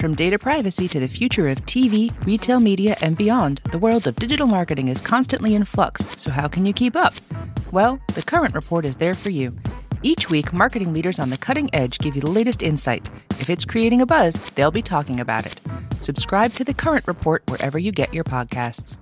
From data privacy to the future of TV, retail media, and beyond, the world of digital marketing is constantly in flux, so how can you keep up? Well, the Current Report is there for you. Each week, marketing leaders on the cutting edge give you the latest insight. If it's creating a buzz, they'll be talking about it. Subscribe to the Current Report wherever you get your podcasts.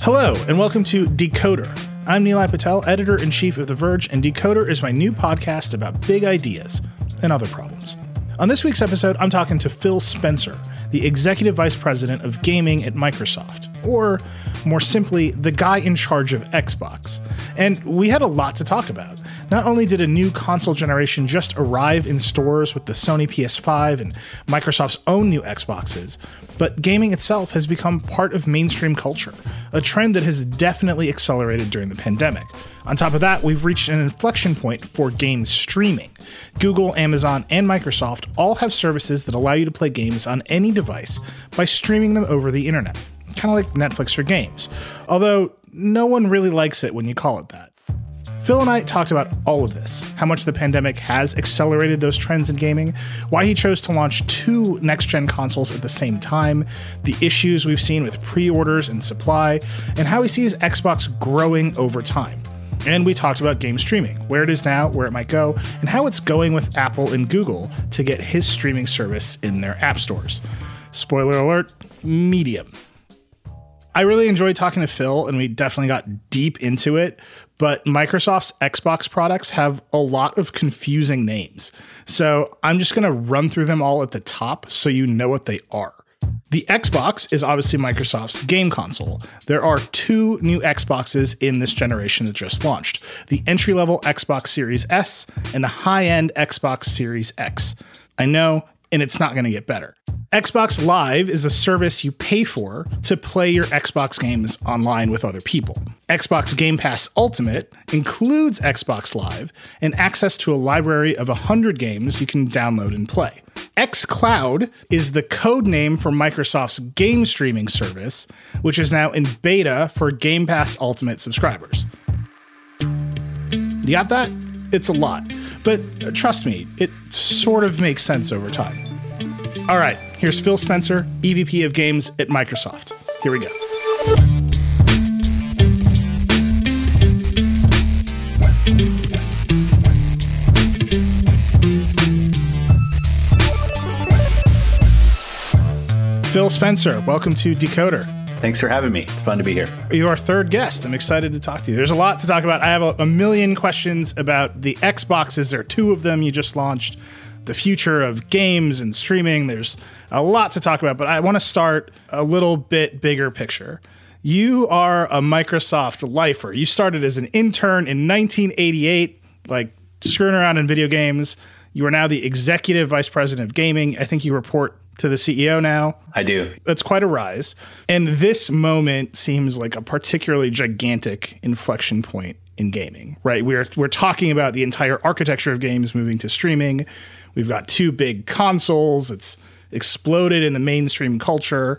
Hello, and welcome to Decoder. I'm Nilay Patel, editor in chief of The Verge, and Decoder is my new podcast about big ideas and other problems. On this week's episode, I'm talking to Phil Spencer, the executive vice president of gaming at Microsoft, or more simply, the guy in charge of Xbox. And we had a lot to talk about. Not only did a new console generation just arrive in stores with the Sony PS5 and Microsoft's own new Xboxes, but gaming itself has become part of mainstream culture, a trend that has definitely accelerated during the pandemic. On top of that, we've reached an inflection point for game streaming. Google, Amazon, and Microsoft all have services that allow you to play games on any device by streaming them over the internet, kind of like Netflix for games. Although no one really likes it when you call it that. Phil and I talked about all of this how much the pandemic has accelerated those trends in gaming, why he chose to launch two next gen consoles at the same time, the issues we've seen with pre orders and supply, and how he sees Xbox growing over time. And we talked about game streaming, where it is now, where it might go, and how it's going with Apple and Google to get his streaming service in their app stores. Spoiler alert medium. I really enjoyed talking to Phil, and we definitely got deep into it but Microsoft's Xbox products have a lot of confusing names. So I'm just going to run through them all at the top so you know what they are. The Xbox is obviously Microsoft's game console. There are two new Xboxes in this generation that just launched the entry level Xbox Series S and the high end Xbox Series X. I know and it's not going to get better. Xbox Live is a service you pay for to play your Xbox games online with other people. Xbox Game Pass Ultimate includes Xbox Live and access to a library of 100 games you can download and play. xCloud is the code name for Microsoft's game streaming service, which is now in beta for Game Pass Ultimate subscribers. You got that? It's a lot. But uh, trust me, it sort of makes sense over time. All right, here's Phil Spencer, EVP of Games at Microsoft. Here we go. Phil Spencer, welcome to Decoder. Thanks for having me. It's fun to be here. You're our third guest. I'm excited to talk to you. There's a lot to talk about. I have a, a million questions about the Xboxes. There are two of them you just launched, the future of games and streaming. There's a lot to talk about, but I want to start a little bit bigger picture. You are a Microsoft lifer. You started as an intern in 1988, like screwing around in video games. You are now the executive vice president of gaming. I think you report to the CEO now. I do. That's quite a rise. And this moment seems like a particularly gigantic inflection point in gaming, right? We're we're talking about the entire architecture of games moving to streaming. We've got two big consoles. It's exploded in the mainstream culture.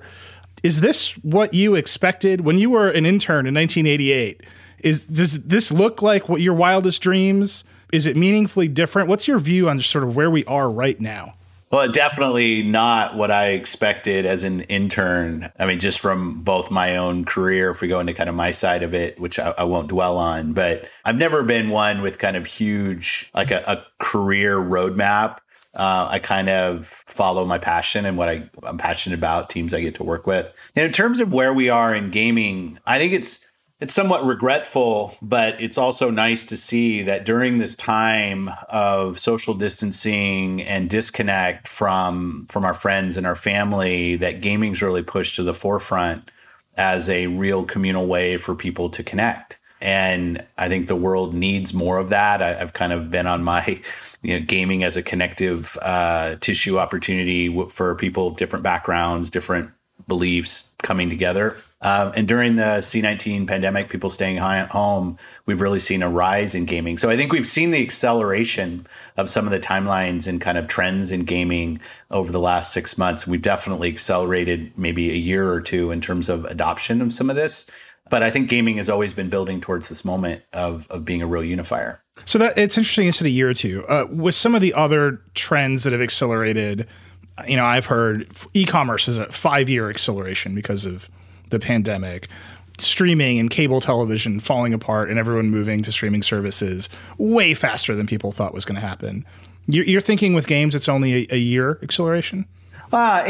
Is this what you expected when you were an intern in 1988? Is does this look like what your wildest dreams? Is it meaningfully different? What's your view on sort of where we are right now? Well, definitely not what I expected as an intern. I mean, just from both my own career, if we go into kind of my side of it, which I, I won't dwell on, but I've never been one with kind of huge, like a, a career roadmap. Uh, I kind of follow my passion and what I, I'm passionate about, teams I get to work with. And in terms of where we are in gaming, I think it's it's somewhat regretful, but it's also nice to see that during this time of social distancing and disconnect from from our friends and our family, that gaming's really pushed to the forefront as a real communal way for people to connect. And I think the world needs more of that. I, have kind of been on my, you know, gaming as a connective uh, tissue opportunity for people of different backgrounds, different beliefs coming together. Um, and during the C19 pandemic, people staying at home, we've really seen a rise in gaming. So I think we've seen the acceleration of some of the timelines and kind of trends in gaming over the last six months. We've definitely accelerated maybe a year or two in terms of adoption of some of this. But I think gaming has always been building towards this moment of, of being a real unifier. So that it's interesting. You said a year or two. Uh, with some of the other trends that have accelerated, you know, I've heard e-commerce is a five-year acceleration because of the pandemic. Streaming and cable television falling apart, and everyone moving to streaming services way faster than people thought was going to happen. You're, you're, thinking with games, it's only a, a year acceleration. Uh,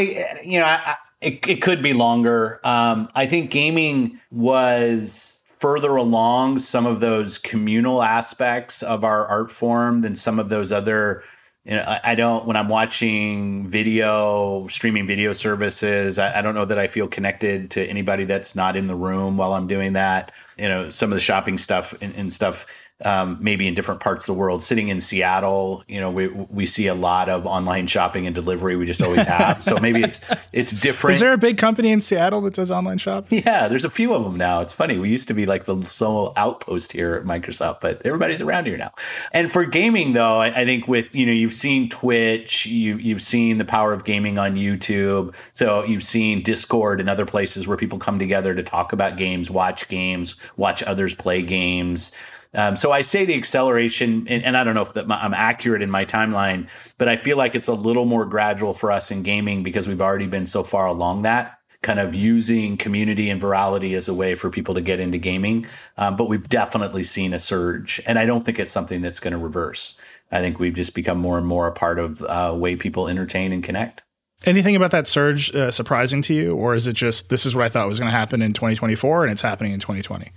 you know, I, it, it could be longer. Um, I think gaming was further along some of those communal aspects of our art form than some of those other you know, I, don't when I'm watching video, streaming video services, I, I, don't know that I feel connected to anybody that's not in the room while I'm doing that. You know, some of the shopping stuff and, and stuff um, maybe in different parts of the world. Sitting in Seattle, you know, we we see a lot of online shopping and delivery. We just always have. so maybe it's it's different. Is there a big company in Seattle that does online shopping? Yeah, there's a few of them now. It's funny. We used to be like the sole outpost here at Microsoft, but everybody's around here now. And for gaming, though, I, I think with you know you've seen Twitch, you you've seen the power of gaming on YouTube. So you've seen Discord and other places where people come together to talk about games, watch games, watch others play games. Um, so I say the acceleration, and, and I don't know if that, I'm accurate in my timeline, but I feel like it's a little more gradual for us in gaming because we've already been so far along that kind of using community and virality as a way for people to get into gaming. Um, but we've definitely seen a surge, and I don't think it's something that's going to reverse. I think we've just become more and more a part of uh, way people entertain and connect. Anything about that surge uh, surprising to you, or is it just this is what I thought was going to happen in 2024 and it's happening in 2020?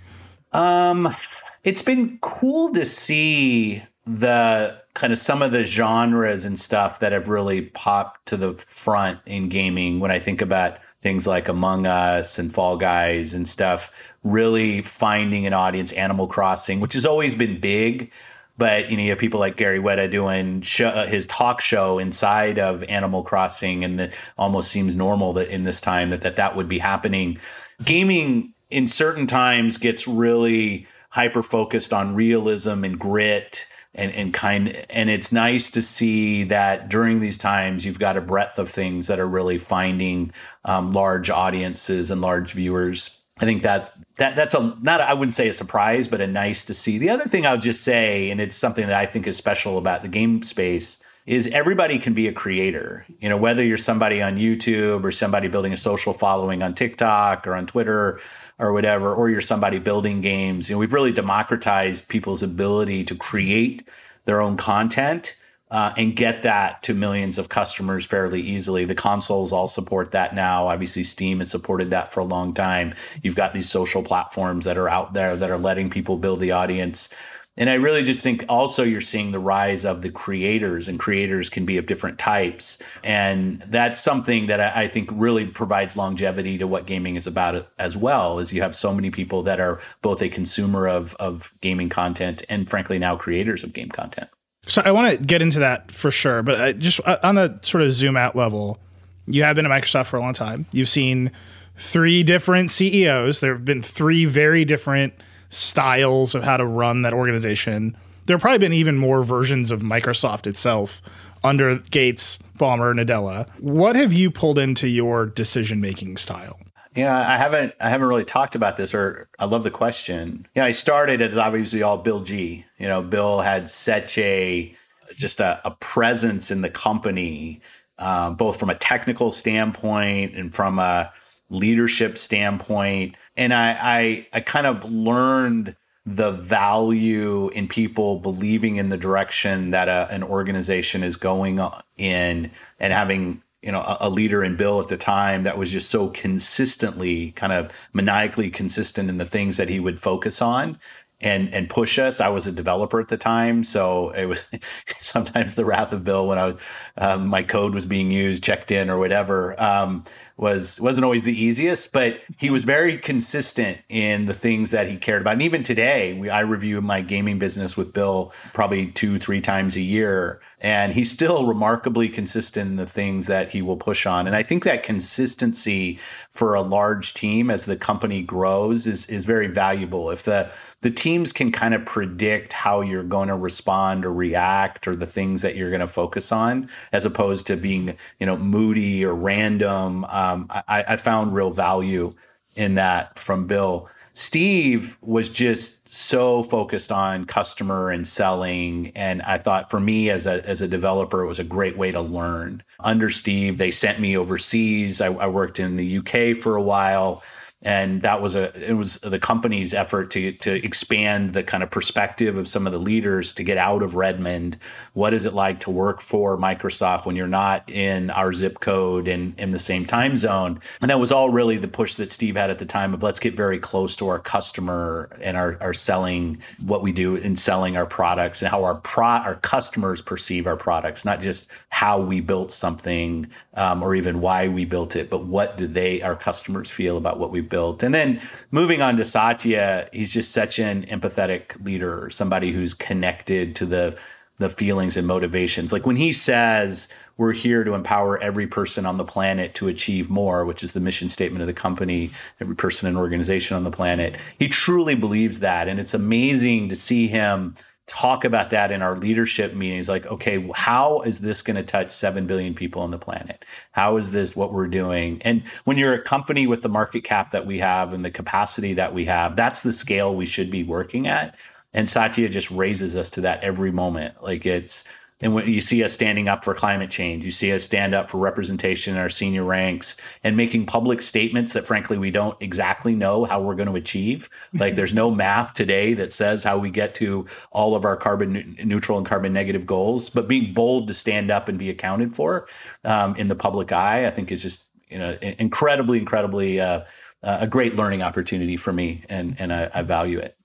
Um, it's been cool to see the kind of some of the genres and stuff that have really popped to the front in gaming when I think about things like Among Us and Fall Guys and stuff, really finding an audience, Animal Crossing, which has always been big. But you know, you have people like Gary Whitta doing uh, his talk show inside of Animal Crossing, and it almost seems normal that in this time that that, that would be happening. Gaming in certain times gets really hyper focused on realism and grit and, and kind and it's nice to see that during these times you've got a breadth of things that are really finding um, large audiences and large viewers i think that's that that's a not i wouldn't say a surprise but a nice to see the other thing i'll just say and it's something that i think is special about the game space is everybody can be a creator. You know, whether you're somebody on YouTube or somebody building a social following on TikTok or on Twitter or whatever, or you're somebody building games. You know, we've really democratized people's ability to create their own content uh, and get that to millions of customers fairly easily. The consoles all support that now. Obviously, Steam has supported that for a long time. You've got these social platforms that are out there that are letting people build the audience and I really just think also you're seeing the rise of the creators, and creators can be of different types. And that's something that I, think really provides longevity to what gaming is about as well, is you have so many people that are both a consumer of, of gaming content and frankly now creators of game content. So I want to get into that for sure, but I just uh, on the sort of zoom out level, you have been at Microsoft for a long time. You've seen three different CEOs. There have been three very different styles of how to run that organization. There have probably been even more versions of Microsoft itself under Gates, Ballmer, Nadella. What have you pulled into your decision making style? Yeah, I haven't I haven't really talked about this or I love the question. Yeah, I started as obviously all Bill G. You know, Bill had such a just a, a presence in the company, um, both from a technical standpoint and from a leadership standpoint and I, I I kind of learned the value in people believing in the direction that a, an organization is going in and having you know a, a, leader in bill at the time that was just so consistently kind of maniacally consistent in the things that he would focus on and and push us. I was a developer at the time, so it was sometimes the wrath of Bill when I was um, my code was being used, checked in, or whatever. Um, was wasn't always the easiest, but he was very consistent in the things that he cared about. And even today, we, I review my gaming business with Bill probably two, three times a year, and he's still remarkably consistent in the things that he will push on. And I think that consistency for a large team as the company grows is is very valuable. If the the teams can kind of predict how you're going to respond or react or the things that you're going to focus on as opposed to being you know moody or random um, I, I found real value in that from bill. Steve was just so focused on customer and selling. And i thought for me as a, as a developer it was a great way to learn. Under steve they sent me overseas. I, I worked in the uk for a while and that was a it was the company's effort to to expand the kind of perspective of some of the leaders to get out of Redmond. What is it like to work for Microsoft when you're not in our zip code and in the same time zone? And that was all really the push that Steve had at the time of let's get very close to our customer and our, our selling what we do in selling our products and how our pro our customers perceive our products, not just how we built something um, or even why we built it, but what do they our customers feel about what we built. And then moving on to Satya, he's just such an empathetic leader, somebody who's connected to the the feelings and motivations. Like when he says we're here to empower every person on the planet to achieve more, which is the mission statement of the company, every person and organization on the planet. He truly believes that. And it's amazing to see him talk about that in our leadership meetings like okay how is this going to touch 7 billion people on the planet? How is this what we're doing? And when you're a company with the market cap that we have and the capacity that we have that's the scale we should be working at. And satya just raises us to that every moment. Like it's and when you see us standing up for climate change, you see us stand up for representation in our senior ranks and making public statements that, frankly, we don't exactly know how we're going to achieve. Like, there's no math today that says how we get to all of our carbon neutral and carbon negative goals. But being bold to stand up and be accounted for um, in the public eye, I think, is just you know incredibly, incredibly uh, a great learning opportunity for me, and and I, I value it.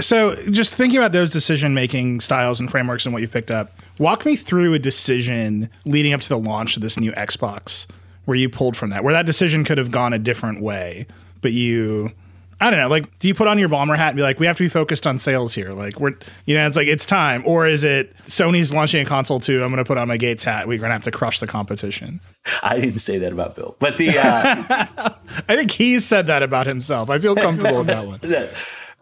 So, just thinking about those decision making styles and frameworks and what you've picked up, walk me through a decision leading up to the launch of this new Xbox where you pulled from that, where that decision could have gone a different way, but you, I don't know, like, do you put on your Ballmer hat and be like, we have to be focused on sales here? Like, we're, you know, it's like, it's time. Or is it Sony's launching a console too? I'm going to put on my Gates hat. We're going to have to crush the competition. I didn't say that about Bill, but the, uh, I think he said that about himself. I feel comfortable with that one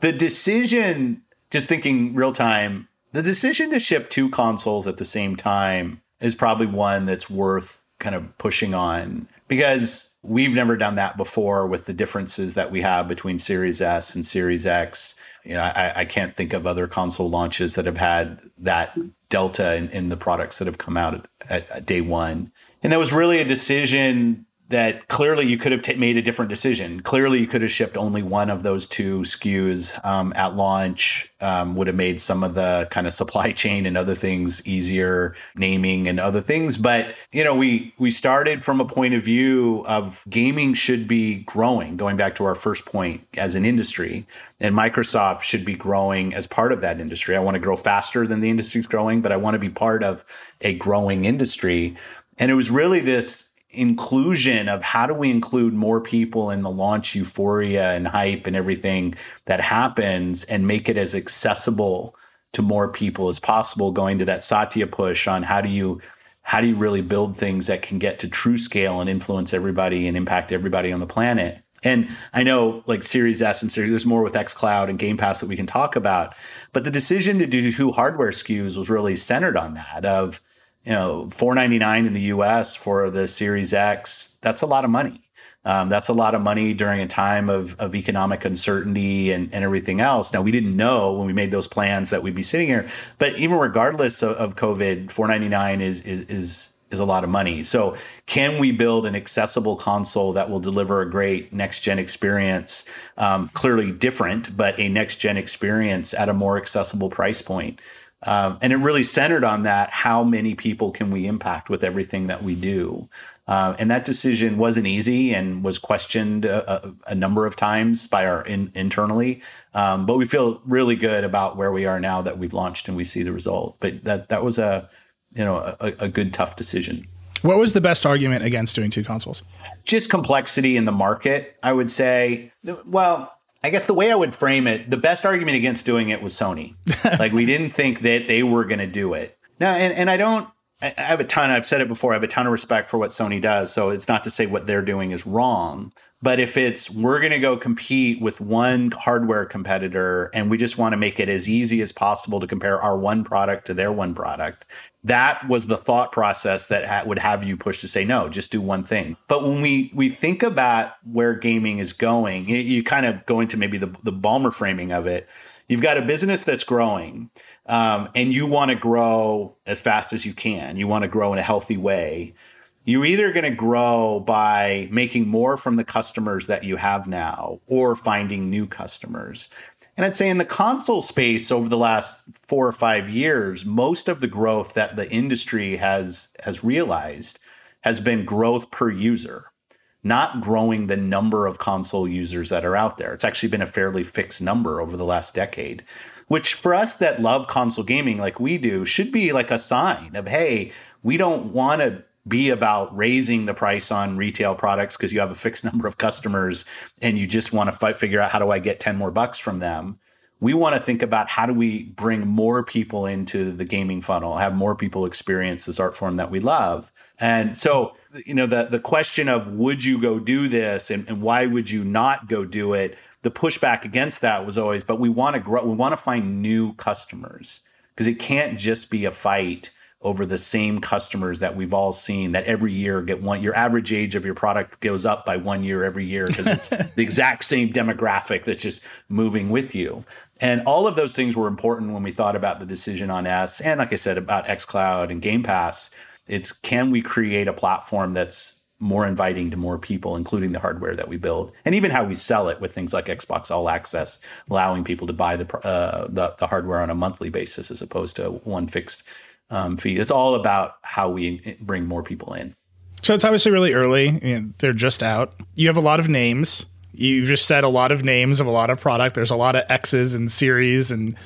the decision, just thinking real time, the decision to ship two consoles at the same time is probably one that's worth kind of pushing on because we've never done that before with the differences that we have between Series S and Series X. You know, I, I can't think of other console launches that have had that delta in, in the products that have come out at, at, at day one. And that was really a decision that clearly you could have t- made a different decision. Clearly, you could have shipped only one of those two SKUs um, at launch. Um, would have made some of the kind of supply chain and other things easier, naming and other things. But you know, we we started from a point of view of gaming should be growing. Going back to our first point as an industry, and Microsoft should be growing as part of that industry. I want to grow faster than the industry's growing, but I want to be part of a growing industry. And it was really this inclusion of how do we include more people in the launch euphoria and hype and everything that happens and make it as accessible to more people as possible going to that satya push on how do you how do you really build things that can get to true scale and influence everybody and impact everybody on the planet and I know like Series S and Series, there's more with xCloud and Game Pass that we can talk about. But the decision to do two hardware SKUs was really centered on that of you know, four ninety nine in the U.S. for the Series X. That's a lot of money. Um, that's a lot of money during a time of, of economic uncertainty and, and everything else. Now, we didn't know when we made those plans that we'd be sitting here, but even regardless of, of COVID, four ninety nine is is is is a lot of money. So, can we build an accessible console that will deliver a great next gen experience? Um, clearly different, but a next gen experience at a more accessible price point. Um, and it really centered on that how many people can we impact with everything that we do? Uh, and that decision wasn't easy and was questioned a, a, number of times by our in, internally. Um, but we feel really good about where we are now that we've launched and we see the result. But that that was a you know a, a good tough decision. What was the best argument against doing two consoles? Just complexity in the market, I would say. Well, I guess the way I would frame it, the best argument against doing it was Sony. like we didn't think that they were going to do it. Now, and, and I don't I have a ton, I've said it before, I have a ton of respect for what Sony does. So it's not to say what they're doing is wrong. But if it's we're going to go compete with one hardware competitor and we just want to make it as easy as possible to compare our one product to their one product, that was the thought process that ha- would have you push to say no, just do one thing. But when we we think about where gaming is going, you, you kind of go into maybe the the Ballmer framing of it. You've got a business that's growing um, and you want to grow as fast as you can, you want to grow in a healthy way, you're either going to grow by making more from the customers that you have now or finding new customers. And I'd say in the console space over the last four or five years, most of the growth that the industry has has realized has been growth per user, not growing the number of console users that are out there. It's actually been a fairly fixed number over the last decade which for us that love console gaming like we do should be like a sign of hey we don't want to be about raising the price on retail products because you have a fixed number of customers and you just want to fight, figure out how do I get 10 more bucks from them. We want to think about how do we bring more people into the gaming funnel, have more people experience this art form that we love. And so, you know, the the question of would you go do this and, and why would you not go do it the pushback against that was always, but we want to grow, we want to find new customers because it can't just be a fight over the same customers that we've all seen that every year get one your average age of your product goes up by one year every year because it's the exact same demographic that's just moving with you. And all of those things were important when we thought about the decision on s and like i said about xcloud and game pass. It's can we create a platform that's more inviting to more people, including the hardware that we build, and even how we sell it with things like Xbox All Access, allowing people to buy the uh, the, the, hardware on a monthly basis as opposed to one fixed um. It's all about how we bring more people in. So it's obviously really early. You know, they're just out. You have a lot of names. You've just said a lot of names of a lot of product. There's a lot of X's and series and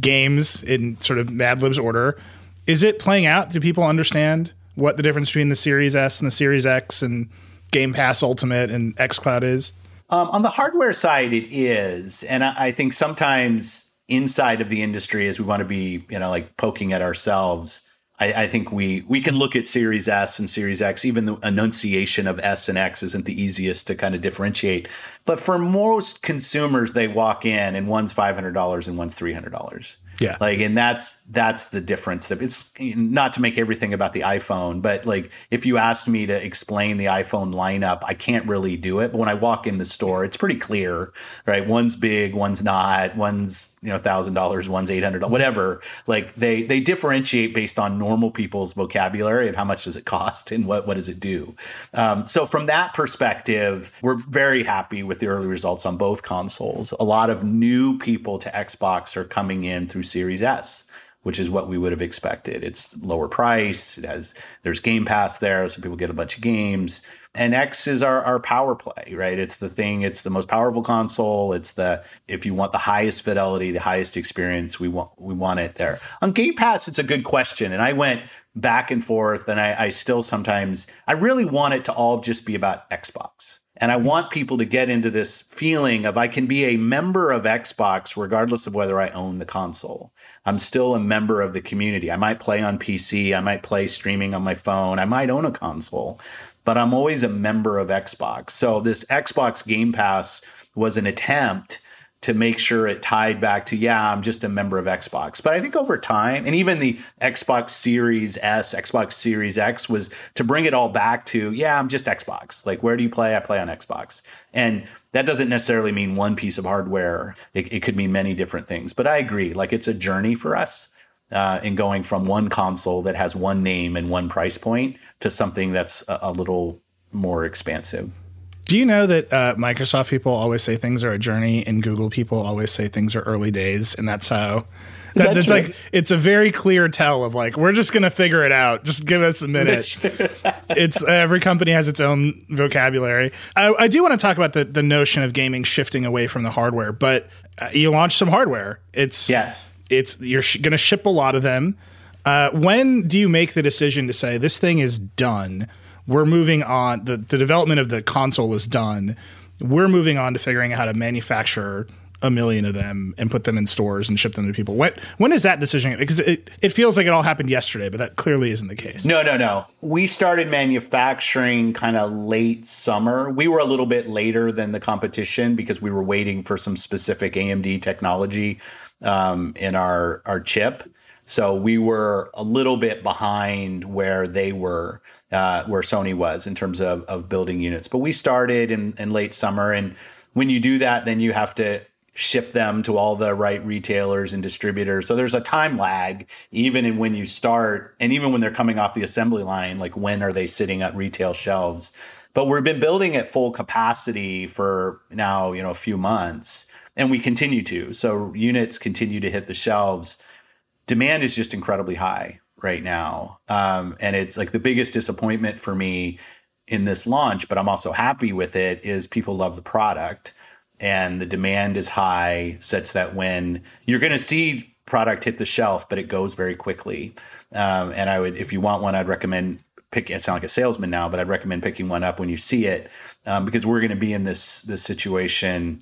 games in sort of Mad Libs order. Is it playing out? Do people understand what the difference between the Series S and the Series X and Game Pass Ultimate and xCloud is? Um, on the hardware side, it is, and I, I think sometimes inside of the industry, as we want to be, you know, like poking at ourselves, I, I, think we we can look at Series S and Series X. Even the enunciation of S and X isn't the easiest to kind of differentiate. But for most consumers, they walk in and one's five hundred dollars and one's three hundred dollars. Yeah. Like, and that's that's the difference. It's not to make everything about the iPhone, but like if you asked me to explain the iPhone lineup, I can't really do it. But when I walk in the store, it's pretty clear, right? One's big, one's not. One's you know thousand dollars, one's eight hundred, whatever. Like they they differentiate based on normal people's vocabulary of how much does it cost and what what does it do. Um, so from that perspective, we're very happy with the early results on both consoles. A lot of new people to Xbox are coming in through Series S, which is what we would have expected. It's lower price. It has there's Game Pass there, so people get a bunch of games. And X is our, our power play, right? It's the thing, it's the most powerful console. It's the if you want the highest fidelity, the highest experience, we want we want it there. On Game Pass, it's a good question. And I went back and forth, and I, I still sometimes I really want it to all just be about Xbox and I want people to get into this feeling of I can be a member of Xbox regardless of whether I own the console. I'm still a member of the community. I might play on PC, I might play streaming on my phone, I might own a console, but I'm always a member of Xbox. So this Xbox Game Pass was an attempt to make sure it tied back to yeah i'm just a member of xbox. But i think over time and even the xbox series s xbox series x was to bring it all back to yeah i'm just xbox. Like where do you play? I play on xbox. And that doesn't necessarily mean one piece of hardware. It, it could mean many different things. But i agree. Like it's a journey for us uh, in going from one console that has one name and one price point to something that's a, a little more expansive do you know that uh, Microsoft people always say things are a journey, and Google people always say things are early days, and that's how. That- that it's true? like it's a very clear tell of like we're just gonna figure it out. Just give us a minute. it's every company has its own vocabulary. I, I do want to talk about the the notion of gaming shifting away from the hardware, but uh, you launch some hardware. It's Yes. It's you're sh- gonna ship a lot of them. Uh, when do you make the decision to say this thing is done? We're moving on. The the development of the console is done. We're moving on to figuring out how to manufacture a million of them and put them in stores and ship them to people. When when is that decision? Because it, it feels like it all happened yesterday, but that clearly isn't the case. No, no, no. We started manufacturing kind of late summer. We were a little bit later than the competition because we were waiting for some specific AMD technology um, in our our chip. So we were a little bit behind where they were, uh, where Sony was in terms of, of building units. But we started in, in late summer. And when you do that, then you have to ship them to all the right retailers and distributors. So there's a time lag, even in when you start, and even when they're coming off the assembly line, like when are they sitting at retail shelves? But we've been building at full capacity for now, you know, a few months, and we continue to. So units continue to hit the shelves demand is just incredibly high right now. Um, and it's like the biggest disappointment for me in this launch, but I'm also happy with it, is people love the product and the demand is high, such that when you're going to see product hit the shelf, but it goes very quickly. Um, and I would, if you want one, I'd recommend pick. I sound like a salesman now, but I'd recommend picking one up when you see it, um, because we're going to be in this this situation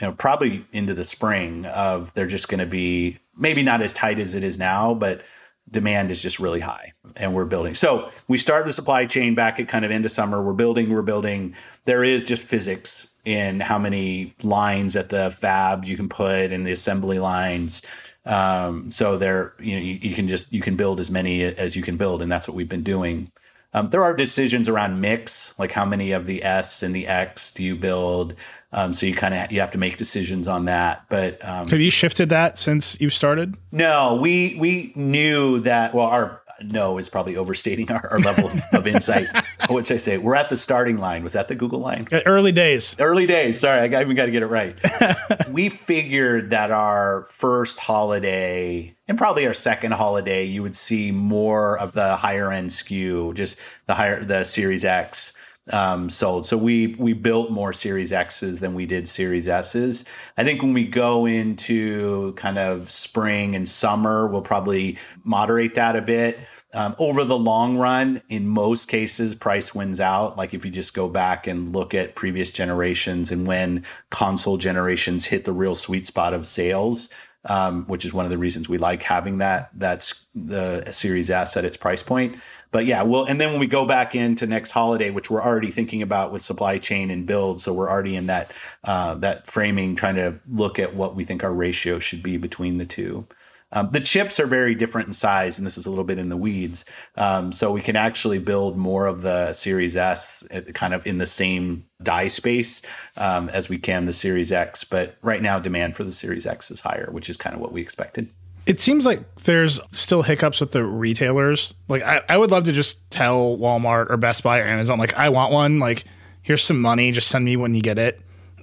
you know, probably into the spring of they're just going to be maybe not as tight as it is now, but demand is just really high and we're building. So we start the supply chain back at kind of end of summer. We're building, we're building. There is just physics in how many lines at the fabs you can put in the assembly lines. Um, so there, you know, you, you can just, you can build as many as you can build. And that's what we've been doing. Um, there are decisions around mix, like how many of the S and the X do you build? Um, so you kind of you have to make decisions on that. But um, Have you shifted that since you've started? no, we we knew that. Well, our no is probably overstating our, our level of insight. What should I say? We're at the starting line. Was that the Google line? Uh, Early days. Early days. Sorry, I got- even got to get it right. we figured that our first holiday and probably our second holiday, you would see more of the higher end SKU, just the higher the Series X um, sold. So we we built more Series X's than we did Series S's. I think when we go into kind of spring and summer, we'll probably moderate that a bit. Um, over the long run, in most cases, price wins out. Like if you just go back and look at previous generations and when console generations hit the real sweet spot of sales, um, which is one of the reasons we like having that that's the Series S at its price point. But yeah, well, and then when we go back into next holiday, which we're already thinking about with supply chain and build, so we're already in that uh, that framing, trying to look at what we think our ratio should be between the two. Um, the chips are very different in size, and this is a little bit in the weeds. Um, so we can actually build more of the Series S kind of in the same die space um, as we can the Series X. But right now, demand for the Series X is higher, which is kind of what we expected. It seems like there's still hiccups with the retailers. Like I, I would love to just tell Walmart or Best Buy or Amazon, like, I want one. Like, here's some money. Just send me when you get it.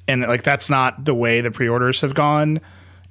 And like that's not the way the pre-orders have gone.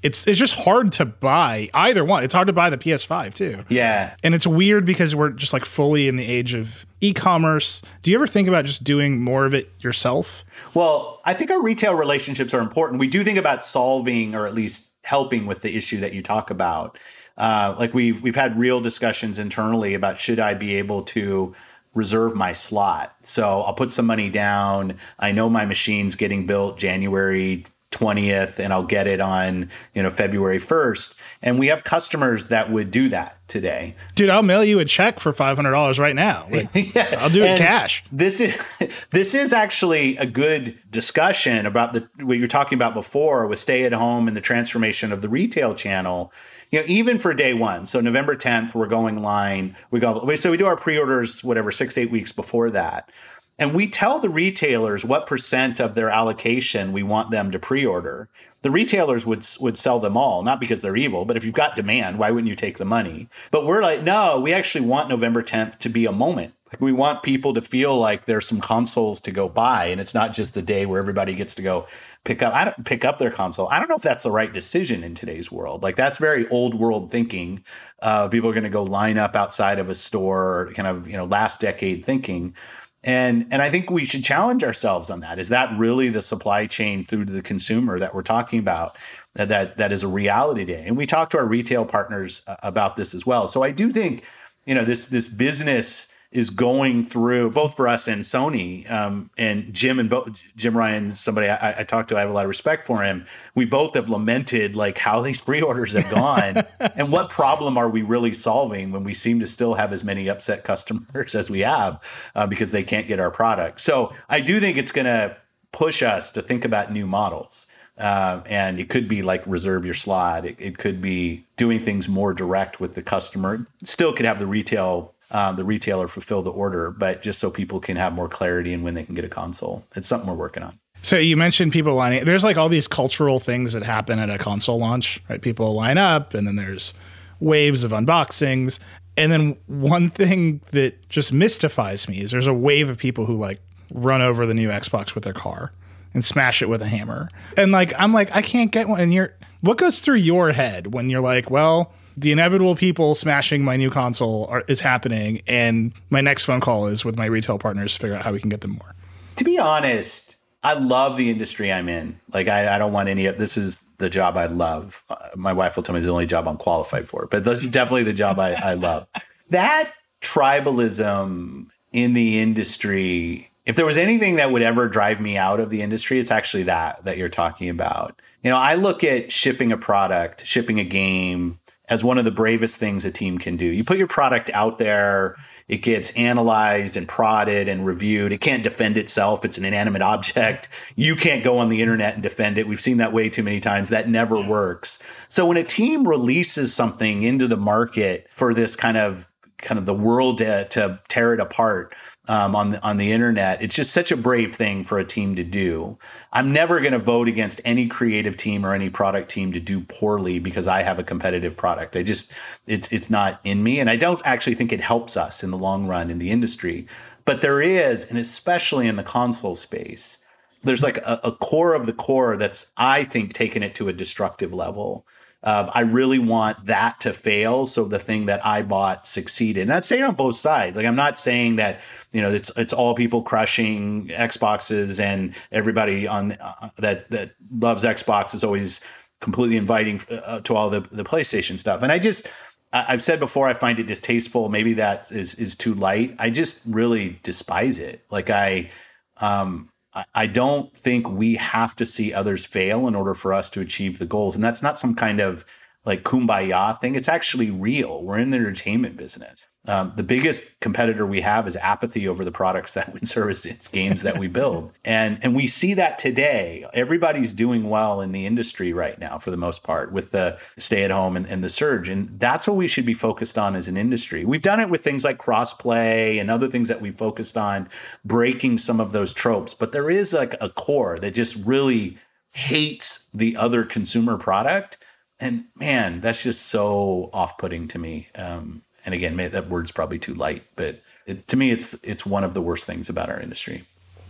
It's it's just hard to buy either one. It's hard to buy the PS5 too. Yeah, And it's weird because we're just like fully in the age of e-commerce. Do you ever think about just doing more of it yourself? Well, I think our retail relationships are important. We do think about solving or at least helping with the issue that you talk about. Uh, like we've we've had real discussions internally about should I be able to reserve my slot. So I'll put some money down. I know my machine's getting built January 20th and I'll get it on, you know, February 1st. And we have customers that would do that today. Dude, I'll mail you a check for $500 right now. Like, I'll do it And cash. This is this is actually a good discussion about the what you're talking about before with stay at home and the transformation of the retail channel. You know, even for day one, so November 10th, we're going line. We go so we do our pre-orders whatever six to eight weeks before that. And we tell the retailers what percent of their allocation we want them to pre-order. The retailers would would sell them all, not because they're evil, but if you've got demand, why wouldn't you take the money? But we're like, no, we actually want November 10th to be a moment. Like we want people to feel like there's some consoles to go buy, and it's not just the day where everybody gets to go pick up I don't pick up their console. I don't know if that's the right decision in today's world. Like that's very old world thinking. Uh, people are going to go line up outside of a store, kind of you know last decade thinking. And and I think we should challenge ourselves on that. Is that really the supply chain through to the consumer that we're talking about? That that, is a reality today. And we talk to our retail partners uh, about this as well. So I do think, you know, this this business is going through both for us and Sony um, and Jim and Bo- Jim Ryan, somebody I, I talked to, I have a lot of respect for him. We both have lamented like how these pre-orders have gone and what problem are we really solving when we seem to still have as many upset customers as we have uh, because they can't get our product. So I do think it's going to push us to think about new models. Uh, and it could be like reserve your slot. It, it could be doing things more direct with the customer. Still could have the retail um, the retailer fulfill the order, but just so people can have more clarity in when they can get a console. It's something we're working on. So you mentioned people lining. There's like all these cultural things that happen at a console launch, right? People line up, and then there's waves of unboxings. And then one thing that just mystifies me is there's a wave of people who like run over the new Xbox with their car and smash it with a hammer. And like I'm like I can't get one. And you're what goes through your head when you're like, well, the inevitable people smashing my new console are, is happening, and my next phone call is with my retail partners to figure out how we can get them more. To be honest, I love the industry I'm in. Like, I, I don't want any of this is the job I love. Uh, my wife will tell me it's the only job I'm qualified for, but this is definitely the job I, I love. That tribalism in the industry, if there was anything that would ever drive me out of the industry, it's actually that that you're talking about. You know, I look at shipping a product, shipping a game, as one of the bravest things a team can do. You put your product out there, it gets analyzed and prodded and reviewed. It can't defend itself. It's an inanimate object. You can't go on the internet and defend it. We've seen that way too many times. That never works. So when a team releases something into the market for this kind of kind of the world to, to tear it apart, um, on the on the internet. It's just such a brave thing for a team to do. I'm never going to vote against any creative team or any product team to do poorly because I have a competitive product. I just it's it's not in me, and I don't actually think it helps us in the long run in the industry. But there is, and especially in the console space, there's like a, a core of the core that's I think taken it to a destructive level of I really want that to fail so the thing that I bought succeeded. And that's saying on both sides. Like I'm not saying that you know it's it's all people crushing Xboxes and everybody on uh, that that loves Xbox is always completely inviting uh, to all the the PlayStation stuff. And I just I've said before I find it distasteful. Maybe that is is too light. I just really despise it. Like I um I don't think we have to see others fail in order for us to achieve the goals. And that's not some kind of like kumbaya thing. It's actually real. We're in the entertainment business. Um, the biggest competitor we have is apathy over the products that we service, it's games that we build, and and we see that today. Everybody's doing well in the industry right now, for the most part, with the stay at home and, and the surge, and that's what we should be focused on as an industry. We've done it with things like crossplay and other things that we focused on, breaking some of those tropes. But there is like a core that just really hates the other consumer product and man, that's just so off-putting to me. Um, and again, that word's probably too light, but it, to me, it's it's one of the worst things about our industry.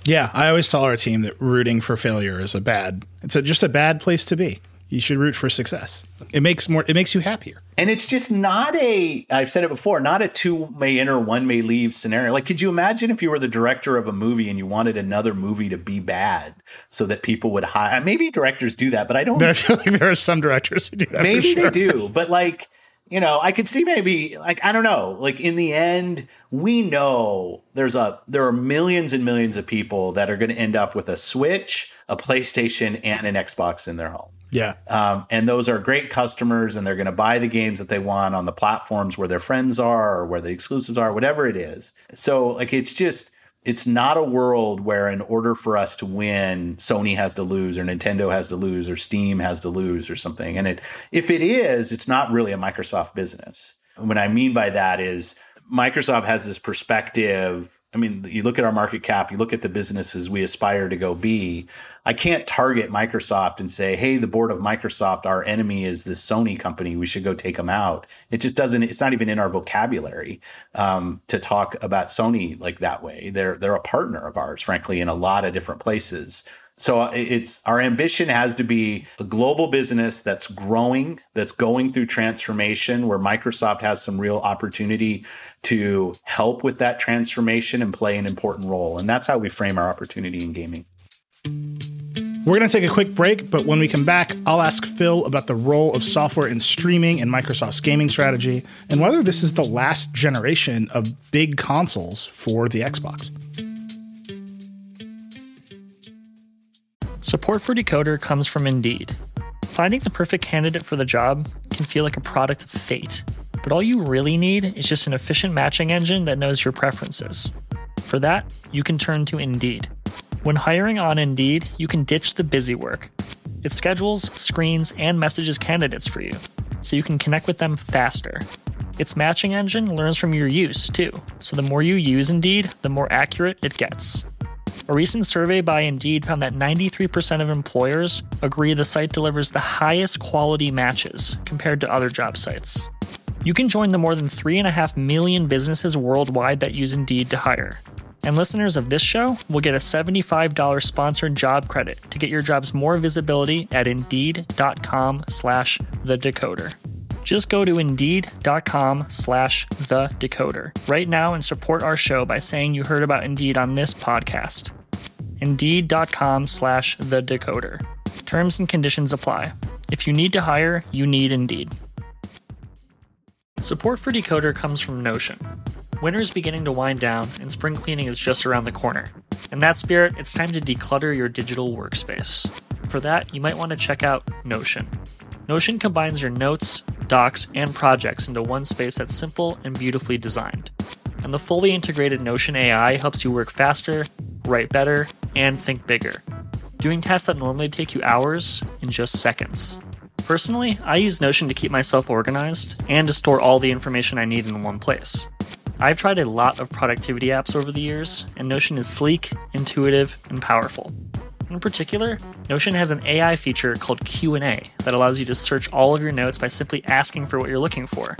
Yeah, I always tell our team that rooting for failure is a bad. It's a, just a bad place to be you should root for success. It makes more it makes you happier. And it's just not a I've said it before, not a two may enter, one may leave scenario. Like could you imagine if you were the director of a movie and you wanted another movie to be bad so that people would hire maybe directors do that, but I don't I feel like there are some directors who do that. Maybe sure. they do, but like you know, I could see maybe like I don't know, like in the end, we know there's a there are millions and millions of people that are going to end up with a Switch, a PlayStation, and an Xbox in their home. Yeah. Um, and those are great customers, and they're going to buy the games that they want on the platforms where their friends are or where the exclusives are, whatever it is. So, like, it's just, it's not a world where, in order for us to win, Sony has to lose, or Nintendo has to lose, or Steam has to lose, or something. And it, if it is, it's not really a Microsoft business. What I mean by that is Microsoft has this perspective I mean, you look at our market cap, you look at the businesses we aspire to go be. I can't target Microsoft and say, hey, the board of Microsoft, our enemy is this Sony company. We should go take them out. It just doesn't, it's not even in our vocabulary um, to talk about Sony like that way. They're, they're a partner of ours, frankly, in a lot of different places. So uh, it's our ambition has to be a global business that's growing, that's going through transformation, where Microsoft has some real opportunity to help with that transformation and play an important role. And that's how we frame our opportunity in gaming. We're going to take a quick break, but when we come back, I'll ask Phil about the role of software in streaming and Microsoft's gaming strategy, and whether this is the last generation of big consoles for the Xbox. Support for Decoder comes from Indeed. Finding the perfect candidate for the job can feel like a product of fate, but all you really need is just an efficient matching engine that knows your preferences. For that, you can turn to Indeed. When hiring on Indeed, you can ditch the busy work. It schedules, screens, and messages candidates for you, so you can connect with them faster. Its matching engine learns from your use, too, so the more you use Indeed, the more accurate it gets. A recent survey by Indeed found that 93% of employers agree the site delivers the highest quality matches compared to other job sites. You can join the more than 3.5 million businesses worldwide that use Indeed to hire. And listeners of this show will get a $75 sponsored job credit to get your jobs more visibility at indeed.com slash the decoder. Just go to indeed.com slash the decoder right now and support our show by saying you heard about Indeed on this podcast. Indeed.com slash the decoder. Terms and conditions apply. If you need to hire, you need Indeed. Support for Decoder comes from Notion. Winter is beginning to wind down, and spring cleaning is just around the corner. In that spirit, it's time to declutter your digital workspace. For that, you might want to check out Notion. Notion combines your notes, docs, and projects into one space that's simple and beautifully designed. And the fully integrated Notion AI helps you work faster, write better, and think bigger, doing tasks that normally take you hours in just seconds. Personally, I use Notion to keep myself organized and to store all the information I need in one place. I've tried a lot of productivity apps over the years, and Notion is sleek, intuitive, and powerful. In particular, Notion has an AI feature called Q&A that allows you to search all of your notes by simply asking for what you're looking for.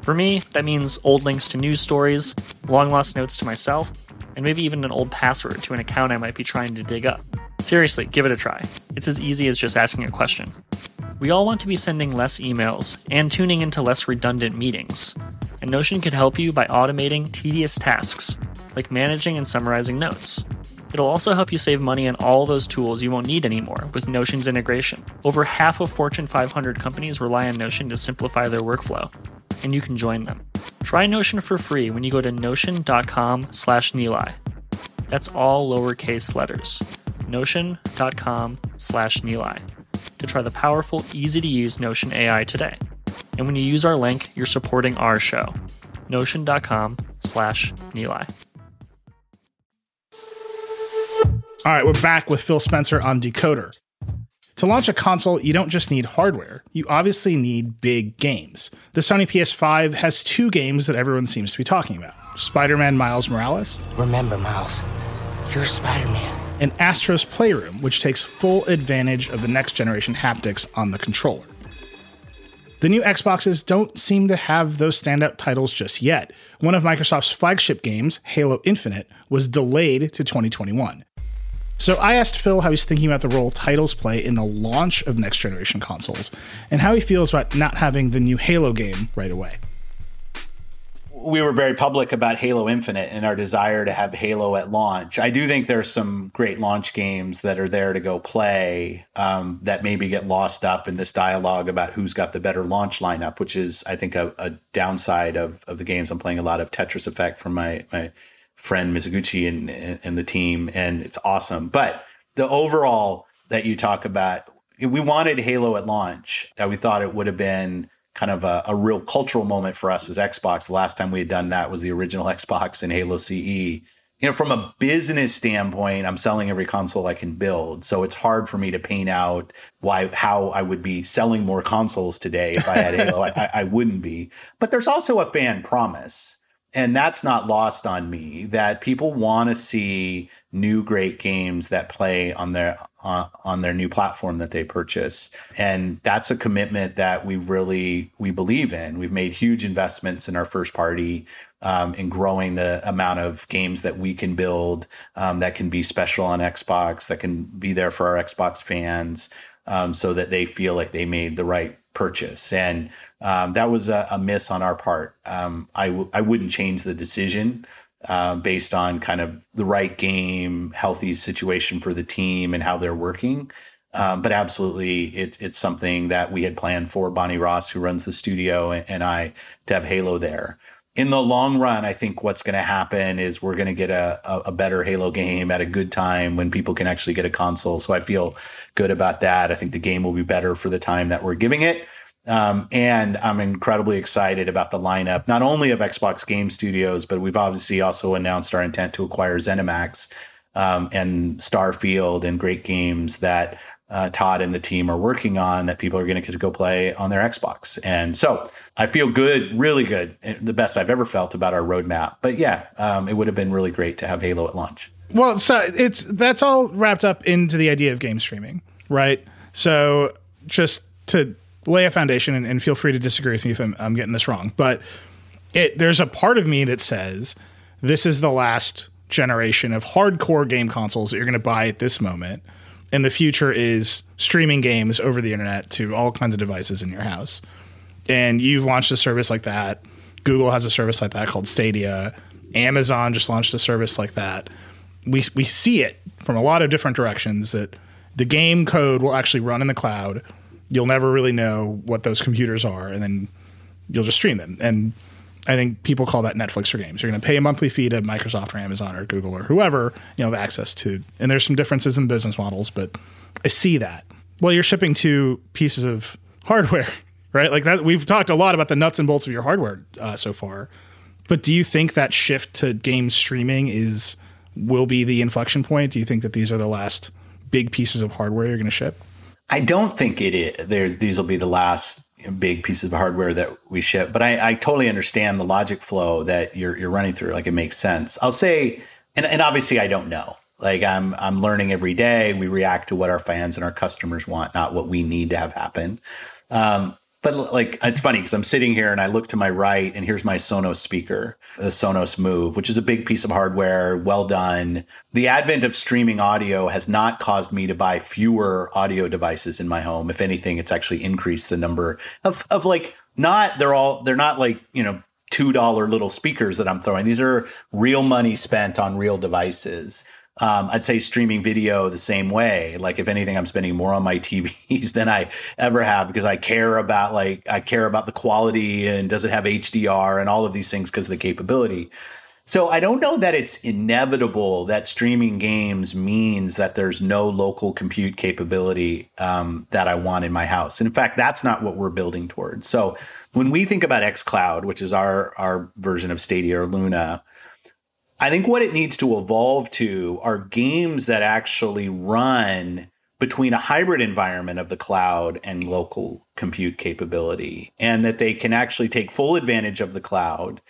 For me, that means old links to news stories, long lost notes to myself, and maybe even an old password to an account I might be trying to dig up. Seriously, give it a try. It's as easy as just asking a question. We all want to be sending less emails and tuning into less redundant meetings and Notion could help you by automating tedious tasks, like managing and summarizing notes. It'll also help you save money on all those tools you won't need anymore with Notion's integration. Over half of Fortune 500 companies rely on Notion to simplify their workflow, and you can join them. Try Notion for free when you go to notion.com/nilay. That's all lowercase letters. notion.com/nilay to try the powerful, easy-to-use Notion AI today. And when you use our link, you're supporting our show. Notion.com slash Nilay. All right, we're back with Phil Spencer on Decoder. To launch a console, you don't just need hardware, you obviously need big games. The Sony PS5 has two games that everyone seems to be talking about Spider Man Miles Morales. Remember, Miles, you're Spider Man. And Astro's Playroom, which takes full advantage of the next generation haptics on the controller. The new Xboxes don't seem to have those standout titles just yet. One of Microsoft's flagship games, Halo Infinite, was delayed to 2021. So I asked Phil how he's thinking about the role titles play in the launch of next generation consoles and how he feels about not having the new Halo game right away we were very public about Halo Infinite and our desire to have Halo at launch. I do think there's some great launch games that are there to go play um, that maybe get lost up in this dialogue about who's got the better launch lineup, which is, I think, a, a downside of, of the games. I'm playing a lot of Tetris Effect from my my friend Mizuguchi and, and the team, and it's awesome. But the overall that you talk about, we wanted Halo at launch. Uh, we thought it would have been kind of a, a, real cultural moment for us as Xbox. The last time we had done that was the original Xbox and Halo CE. You know, from a business standpoint, I'm selling every console I can build, so it's hard for me to paint out why how I would be selling more consoles today if I had Halo. I, I wouldn't be. But there's also a fan promise. and that's not lost on me that people want to see new great games that play on their uh, on their new platform that they purchase. And that's a commitment that we really we believe in. We've made huge investments in our first party um, in growing the amount of games that we can build um, that can be special on xbox that can be there for our xbox fans um, so that they feel like they made the right purchase. And um, that was a, a, miss on our part. Um, I w- I wouldn't change the decision uh, based on kind of the right game, healthy situation for the team, and how they're working. Um, but absolutely, it, it's something that we had planned for Bonnie Ross, who runs the studio, and, and I to have Halo there. In the long run, I think what's going to happen is we're going to get a, a, a, better Halo game at a good time when people can actually get a console. So I feel good about that. I think the game will be better for the time that we're giving it. Um, and I'm incredibly excited about the lineup, not only of Xbox Game Studios, but we've obviously also announced our intent to acquire ZeniMax um, and Starfield and great games that uh, Todd and the team are working on that people are going to go play on their Xbox. And so I feel good, really good, the best I've ever felt about our roadmap. But yeah, um, it would have been really great to have Halo at launch. Well, so it's that's all wrapped up into the idea of game streaming, right? So just to lay a foundation, and, and feel free to disagree with me if I'm, I'm getting this wrong, but it there's a part of me that says this is the last generation of hardcore game consoles that you're going to buy at this moment. And the future is streaming games over the internet to all kinds of devices in your house. And you've launched a service like that. Google has a service like that called Stadia. Amazon just launched a service like that. We, we see it from a lot of different directions that the game code will actually run in the cloud you'll never really know what those computers are, and then you'll just stream them. And I think people call that Netflix for games. You're going to pay a monthly fee to Microsoft or Amazon or Google or whoever you have access to. And there's some differences in business models, but I see that. Well, you're shipping two pieces of hardware, right? Like that. We've talked a lot about the nuts and bolts of your hardware uh, so far, but do you think that shift to game streaming is will be the inflection point? Do you think that these are the last big pieces of hardware you're going to ship? I don't think it is. There, these will be the last big pieces of hardware that we ship. But I, I totally understand the logic flow that you're you're running through. Like it makes sense. I'll say, and, and obviously I don't know. Like I'm I'm learning every day. We react to what our fans and our customers want, not what we need to have happen. Um, but like it's funny because I'm sitting here and I look to my right and here's my Sonos speaker, the Sonos Move, which is a big piece of hardware, well done. The advent of streaming audio has not caused me to buy fewer audio devices in my home. If anything, it's actually increased the number of of like not they're all they're not like, you know, $2 little speakers that I'm throwing. These are real money spent on real devices. Um, I'd say streaming video the same way. Like if anything, I'm spending more on my TVs than I ever have because I care about like I care about the quality and does it have HDR and all of these things because of the capability. So I don't know that it's inevitable that streaming games means that there's no local compute capability um, that I want in my house. In fact, that's not what we're building towards. So when we think about xCloud, which is our our version of Stadia or Luna, I think what it needs to evolve to are games that actually run between a hybrid environment of the cloud and local compute capability, and that they can actually take full advantage of the cloud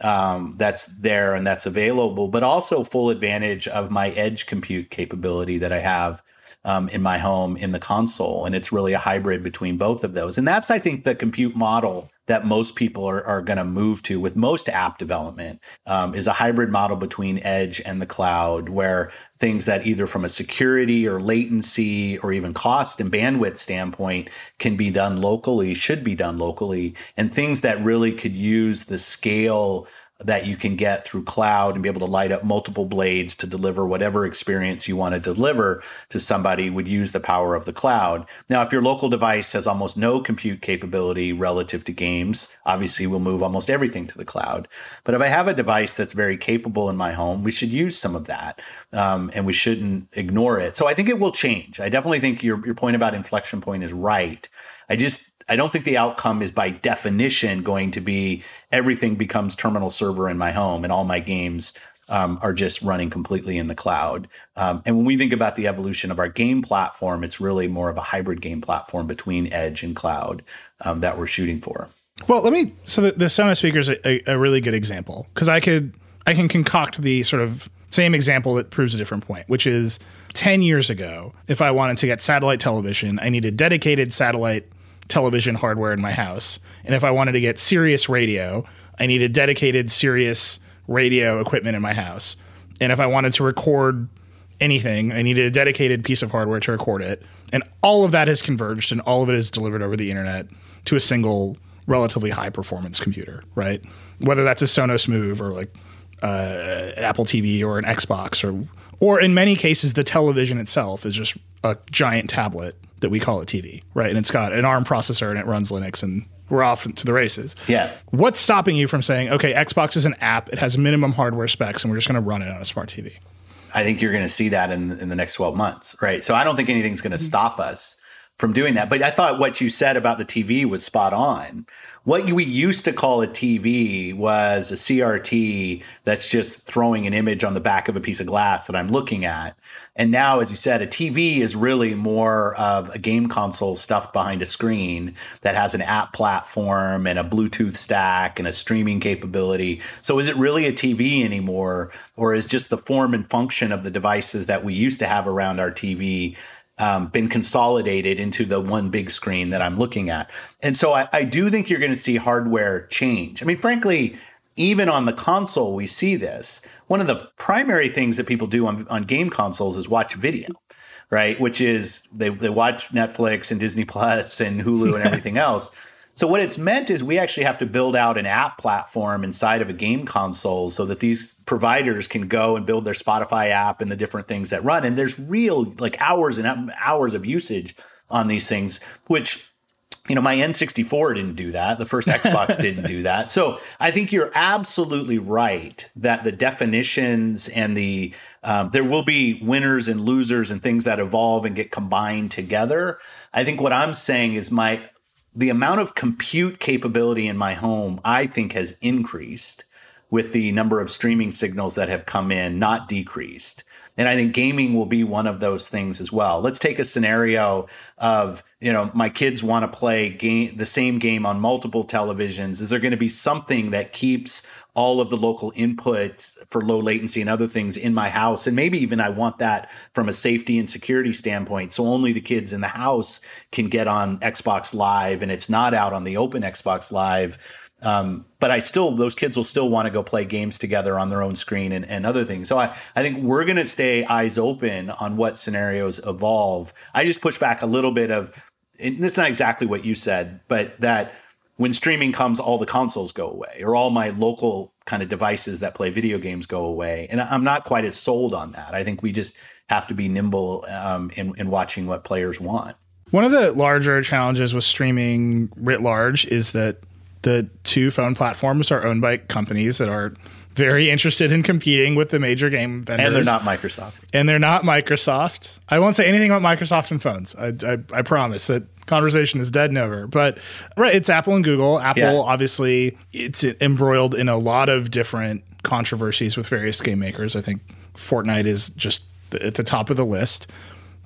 um, that's there and that's available, but also full advantage of my edge compute capability that I have um, in my home in the console. And it's really a hybrid between both of those. And that's, I think, the compute model that most people are, are going to move to with most app development um, is a hybrid model between edge and the cloud where things that either from a security or latency or even cost and bandwidth standpoint can be done locally should be done locally and things that really could use the scale that you can get through cloud and be able to light up multiple blades to deliver whatever experience you want to deliver to somebody would use the power of the cloud. Now, if your local device has almost no compute capability relative to games, obviously we'll move almost everything to the cloud. But if I have a device that's very capable in my home, we should use some of that um, and we shouldn't ignore it. So I think it will change. I definitely think your, your point about inflection point is right. I just I don't think the outcome is by definition going to be everything becomes terminal server in my home and all my games um, are just running completely in the cloud. Um, and when we think about the evolution of our game platform, it's really more of a hybrid game platform between edge and cloud um, that we're shooting for. Well, let me. So the, the Sonos speaker is a, a really good example because I could I can concoct the sort of same example that proves a different point, which is 10 years ago, if I wanted to get satellite television, I needed dedicated satellite television hardware in my house. And if I wanted to get Sirius radio, I needed dedicated Sirius radio equipment in my house. And if I wanted to record anything, I needed a dedicated piece of hardware to record it. And all of that has converged and all of it is delivered over the internet to a single relatively high performance computer, right? Whether that's a Sonos Move or like uh, Apple TV or an Xbox or or in many cases the television itself is just a giant tablet that we call a TV, right? And it's got an ARM processor and it runs Linux and we're off to the races. Yeah. What's stopping you from saying, okay, Xbox is an app, it has minimum hardware specs, and we're just going to run it on a smart TV? I think you're going to see that in in the next 12 months, right? So I don't think anything's going to mm-hmm. stop us from doing that. But I thought what you said about the TV was spot on, what we used to call a TV was a CRT that's just throwing an image on the back of a piece of glass that I'm looking at. And now, as you said, a TV is really more of a game console stuffed behind a screen that has an app platform and a Bluetooth stack and a streaming capability. So, is it really a TV anymore? Or is just the form and function of the devices that we used to have around our TV um, been consolidated into the one big screen that I'm looking at. And so I, I do think you're going to see hardware change. I mean, frankly, even on the console, we see this. One of the primary things that people do on, on game consoles is watch video, right? Which is they, they watch Netflix and Disney Plus and Hulu and everything else. So what it's meant is we actually have to build out an app platform inside of a game console so that these providers can go and build their Spotify app and the different things that run. And there's real like hours and hours of usage on these things, which you know, my N64 didn't do that. The first Xbox didn't do that. So I think you're absolutely right that the definitions and the um, there will be winners and losers and things that evolve and get combined together. I think what I'm saying is my the amount of compute capability in my home, I think, has increased with the number of streaming signals that have come in, not decreased. And I think gaming will be one of those things as well. Let's take a scenario of, you know, my kids want to play game the same game on multiple televisions. Is there going to be something that keeps all of the local inputs for low latency and other things in my house. And maybe even I want that from a safety and security standpoint. So only the kids in the house can get on Xbox Live and it's not out on the open Xbox Live. Um, but I still, those kids will still want to go play games together on their own screen and, and other things. So I, I think we're going to stay eyes open on what scenarios evolve. I just push back a little bit of, and this is not exactly what you said, but that when streaming comes, all the consoles go away, or all my local kind of devices that play video games go away. And I'm not quite as sold on that. I think we just have to be nimble um, in, in watching what players want. One of the larger challenges with streaming writ large is that the two phone platforms are owned by companies that are very interested in competing with the major game vendors. And they're not Microsoft. And they're not Microsoft. I won't say anything about Microsoft and phones. I, I, I promise that conversation is dead and over. But right, it's Apple and Google. Apple, yeah. obviously, it's embroiled in a lot of different controversies with various game makers. I think Fortnite is just at the top of the list.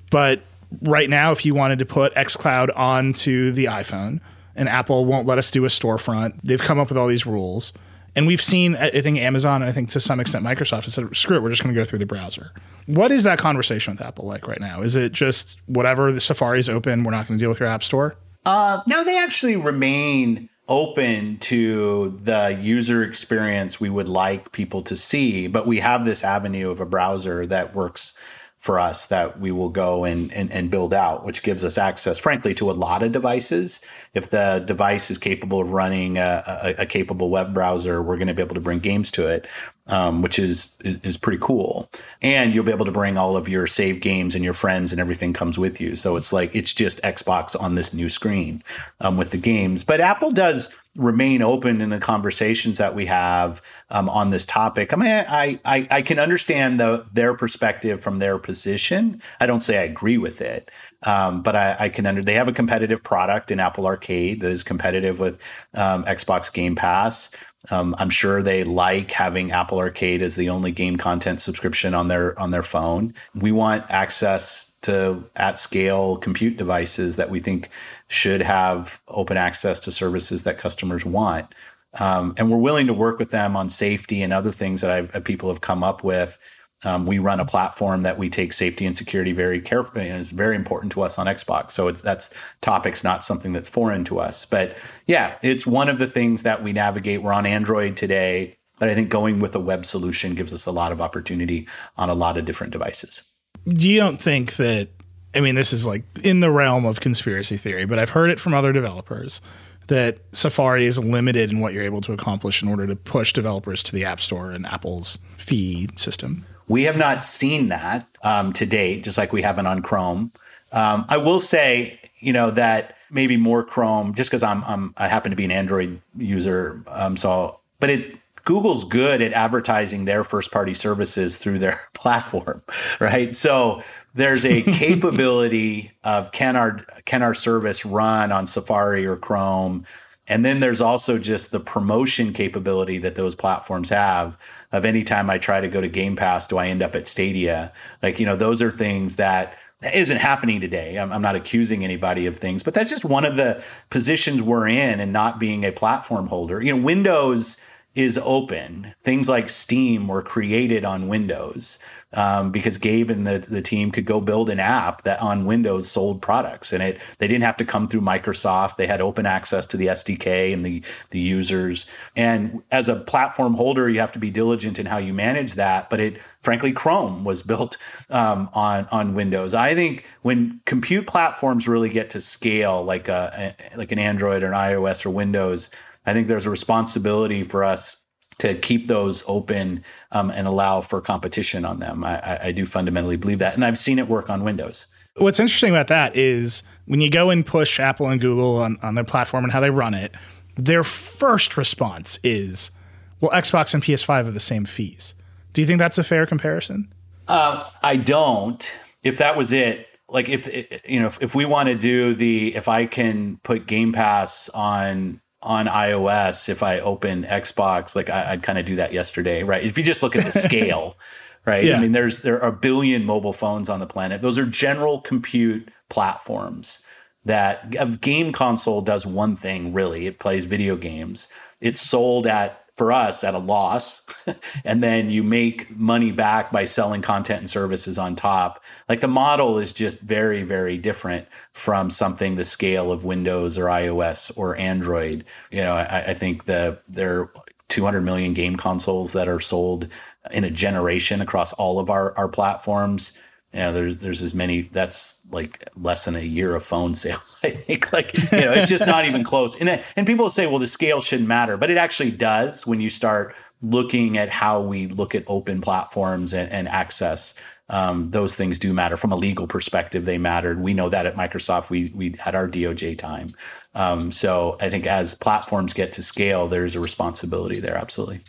But right now, if you wanted to put xCloud onto the iPhone, and Apple won't let us do a storefront, they've come up with all these rules. And we've seen, I think Amazon, and I think to some extent Microsoft has said, screw it, we're just going to go through the browser. What is that conversation with Apple like right now? Is it just whatever the Safari's open, we're not going to deal with your app store? Uh, no, they actually remain open to the user experience we would like people to see, but we have this avenue of a browser that works for us that we will go and, and, and, build out, which gives us access, frankly, to a lot of devices. If the device is capable of running a, a, a capable web browser, we're going to be able to bring games to it, um, which is, is, pretty cool. And you'll be able to bring all of your save games and your friends and everything comes with you. So it's like it's just Xbox on this new screen um, with the games. But Apple does remain open in the conversations that we have um, on this topic. I mean, I, I, I can understand the their perspective from their position. I don't say I agree with it, um, but I, I, can under. They have a competitive product in Apple Arcade that is competitive with um, Xbox Game Pass. Um, I'm sure they like having Apple Arcade as the only game content subscription on their on their phone. We want access to at scale compute devices that we think should have open access to services that customers want. Um, and we're willing to work with them on safety and other things that I've, people have come up with um, we run a platform that we take safety and security very carefully, and it's very important to us on Xbox. So it's that's topics not something that's foreign to us. But yeah, it's one of the things that we navigate. We're on Android today, but I think going with a web solution gives us a lot of opportunity on a lot of different devices. Do you don't think that? I mean, this is like in the realm of conspiracy theory, but I've heard it from other developers that Safari is limited in what you're able to accomplish in order to push developers to the App Store and Apple's fee system. We have not seen that um, to date, just like we haven't on Chrome. Um, I will say, you know, that maybe more Chrome, just because I'm, I'm I happen to be an Android user. Um, so, but it Google's good at advertising their first party services through their platform, right? So there's a capability of can our can our service run on Safari or Chrome and then there's also just the promotion capability that those platforms have of anytime I try to go to Game Pass, do I end up at Stadia? Like, you know, those are things that that isn't happening today. I'm, I'm, not accusing anybody of things, but that's just one of the positions we're in and not being a platform holder. You know, Windows is open. Things like Steam were created on Windows um, because Gabe and the, the team could go build an app that on Windows sold products, and it they didn't have to come through Microsoft. They had open access to the SDK and the the users. And as a platform holder, you have to be diligent in how you manage that. But it frankly, Chrome was built um, on on Windows. I think when compute platforms really get to scale, like a, like an Android or an iOS or Windows I think there's a responsibility for us to keep those open um, and allow for competition on them. I, I, do fundamentally believe that, and I've seen it work on Windows. What's interesting about that is when you go and push Apple and Google on, on their platform and how they run it, their first response is, "Well, Xbox and PS5 have the same fees." Do you think that's a fair comparison? Uh, I don't. If that was it, like if you know, if, if we want to do the, if I can put Game Pass on on iOS if I open Xbox. Like I, would kind of do that yesterday, right? If you just look at the scale, right? Yeah. I mean, there's there are a billion mobile phones on the planet. Those are general compute platforms that a game console does one thing really. It plays video games. It's sold at for us at a loss. And then you make money back by selling content and services on top. Like the model is just very very different from something the scale of windows or ios or android. You know i, I think the there are 200 million game consoles that are sold in a generation across all of our, our platforms you know, there's there's as many. That's like less than a year of phone sales. I think like you know, it's just not even close. And and people say, well, the scale shouldn't matter, but it actually does when you start looking at how we look at open platforms and, and access. Um, those things do matter from a legal perspective. They mattered. We know that at Microsoft, we we had our DOJ time. Um, so I think as platforms get to scale, there's a responsibility there. Absolutely.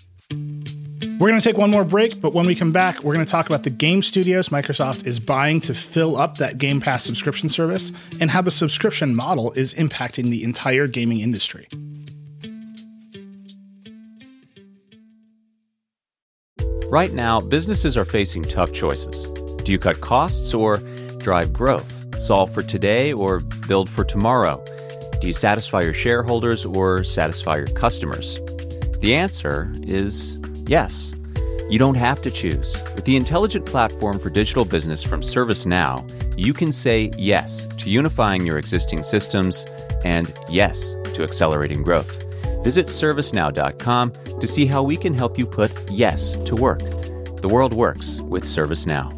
We're going to take one more break, but when we come back, we're going to talk about the game studios Microsoft is buying to fill up that Game Pass subscription service and how the subscription model is impacting the entire gaming industry. Right now, businesses are facing tough choices. Do you cut costs or drive growth? Solve for today or build for tomorrow? Do you satisfy your shareholders or satisfy your customers? The answer is Yes, you don't have to choose. With the intelligent platform for digital business from ServiceNow, you can say yes to unifying your existing systems and yes to accelerating growth. Visit servicenow.com to see how we can help you put yes to work. The world works with ServiceNow.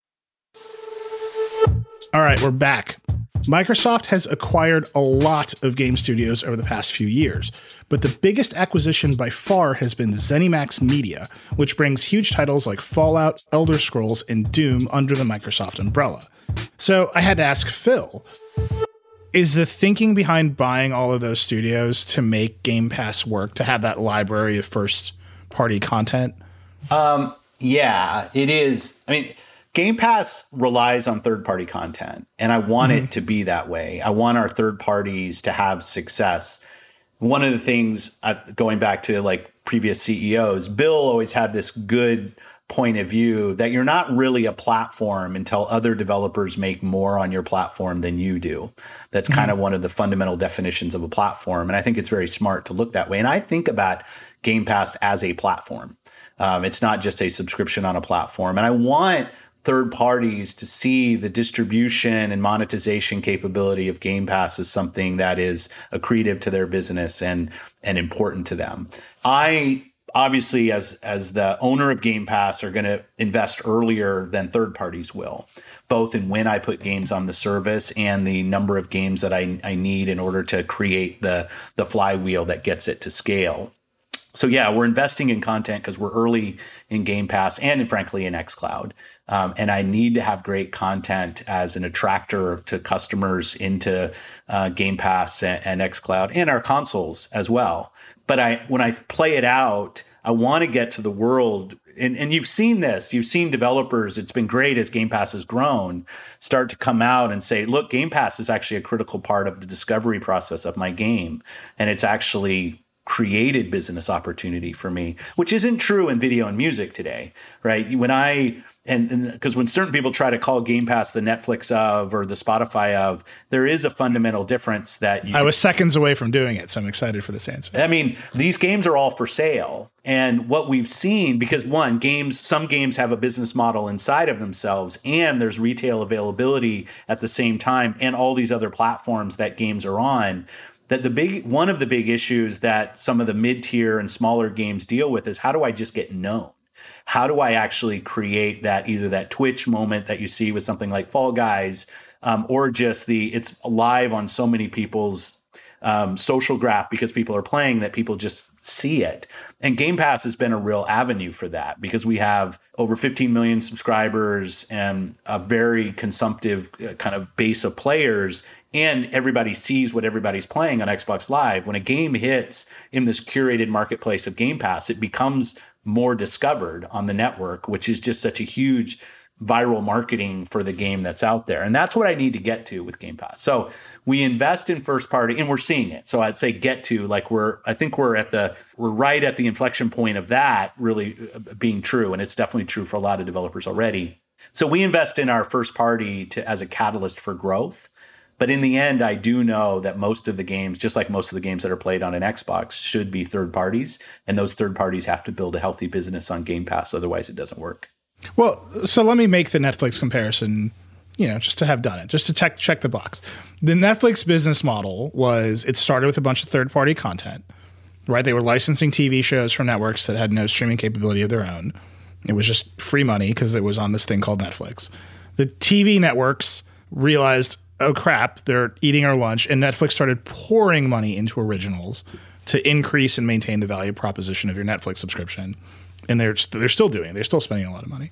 All right, we're back. Microsoft has acquired a lot of game studios over the past few years, but the biggest acquisition by far has been ZeniMax Media, which brings huge titles like Fallout, Elder Scrolls, and Doom under the Microsoft umbrella. So I had to ask Phil is the thinking behind buying all of those studios to make Game Pass work, to have that library of first party content? Um, yeah, it is. I mean, Game Pass relies on third party content, and I want mm-hmm. it to be that way. I want our third parties to have success. One of the things, uh, going back to like previous CEOs, Bill always had this good point of view that you're not really a platform until other developers make more on your platform than you do. That's mm-hmm. kind of one of the fundamental definitions of a platform. And I think it's very smart to look that way. And I think about Game Pass as a platform. Um, it's not just a subscription on a platform. And I want third parties to see the distribution and monetization capability of Game Pass as something that is accretive to their business and and important to them. I obviously as as the owner of Game Pass are going to invest earlier than third parties will, both in when I put games on the service and the number of games that I, I need in order to create the the flywheel that gets it to scale. So yeah, we're investing in content because we're early in Game Pass and frankly in XCloud. Um, and I need to have great content as an attractor to customers into uh, Game Pass and, and XCloud and our consoles as well but I when I play it out, I want to get to the world. And, and you've seen this. You've seen developers. It's been great as Game Pass has grown. Start to come out and say, "Look, Game Pass is actually a critical part of the discovery process of my game, and it's actually created business opportunity for me, which isn't true in video and music today, right? When I and because when certain people try to call Game Pass the Netflix of or the Spotify of, there is a fundamental difference that you, I was seconds away from doing it, so I'm excited for this answer. I mean, these games are all for sale, and what we've seen because one, games, some games have a business model inside of themselves, and there's retail availability at the same time, and all these other platforms that games are on that the big one of the big issues that some of the mid-tier and smaller games deal with is how do I just get known? how do I actually create that either that Twitch moment that you see with something like Fall Guys, um, or just the it's live on so many people's um, social graph because people are playing that people just see it. And Game Pass has been a real avenue for that because we have over 15 million subscribers and a very consumptive uh, kind of base of players. And everybody sees what everybody's playing on Xbox Live. When a game hits in this curated marketplace of Game Pass, it becomes more discovered on the network, which is just such a huge viral marketing for the game that's out there. And that's what I need to get to with Game Pass. So we invest in first party and we're seeing it. So I'd say get to like we're I think we're at the we're right at the inflection point of that really uh, being true and it's definitely true for a lot of developers already. So we invest in our first party to as a catalyst for growth. But in the end, I do know that most of the games, just like most of the games that are played on an Xbox, should be third parties. And those third parties have to build a healthy business on Game Pass. Otherwise, it doesn't work. Well, so let me make the Netflix comparison, you know, just to have done it, just to check, check the box. The Netflix business model was it started with a bunch of third party content, right? They were licensing TV shows from networks that had no streaming capability of their own. It was just free money because it was on this thing called Netflix. The TV networks realized oh crap, they're eating our lunch. And Netflix started pouring money into originals to increase and maintain the value proposition of your Netflix subscription. And they're they're still doing it. They're still spending a lot of money.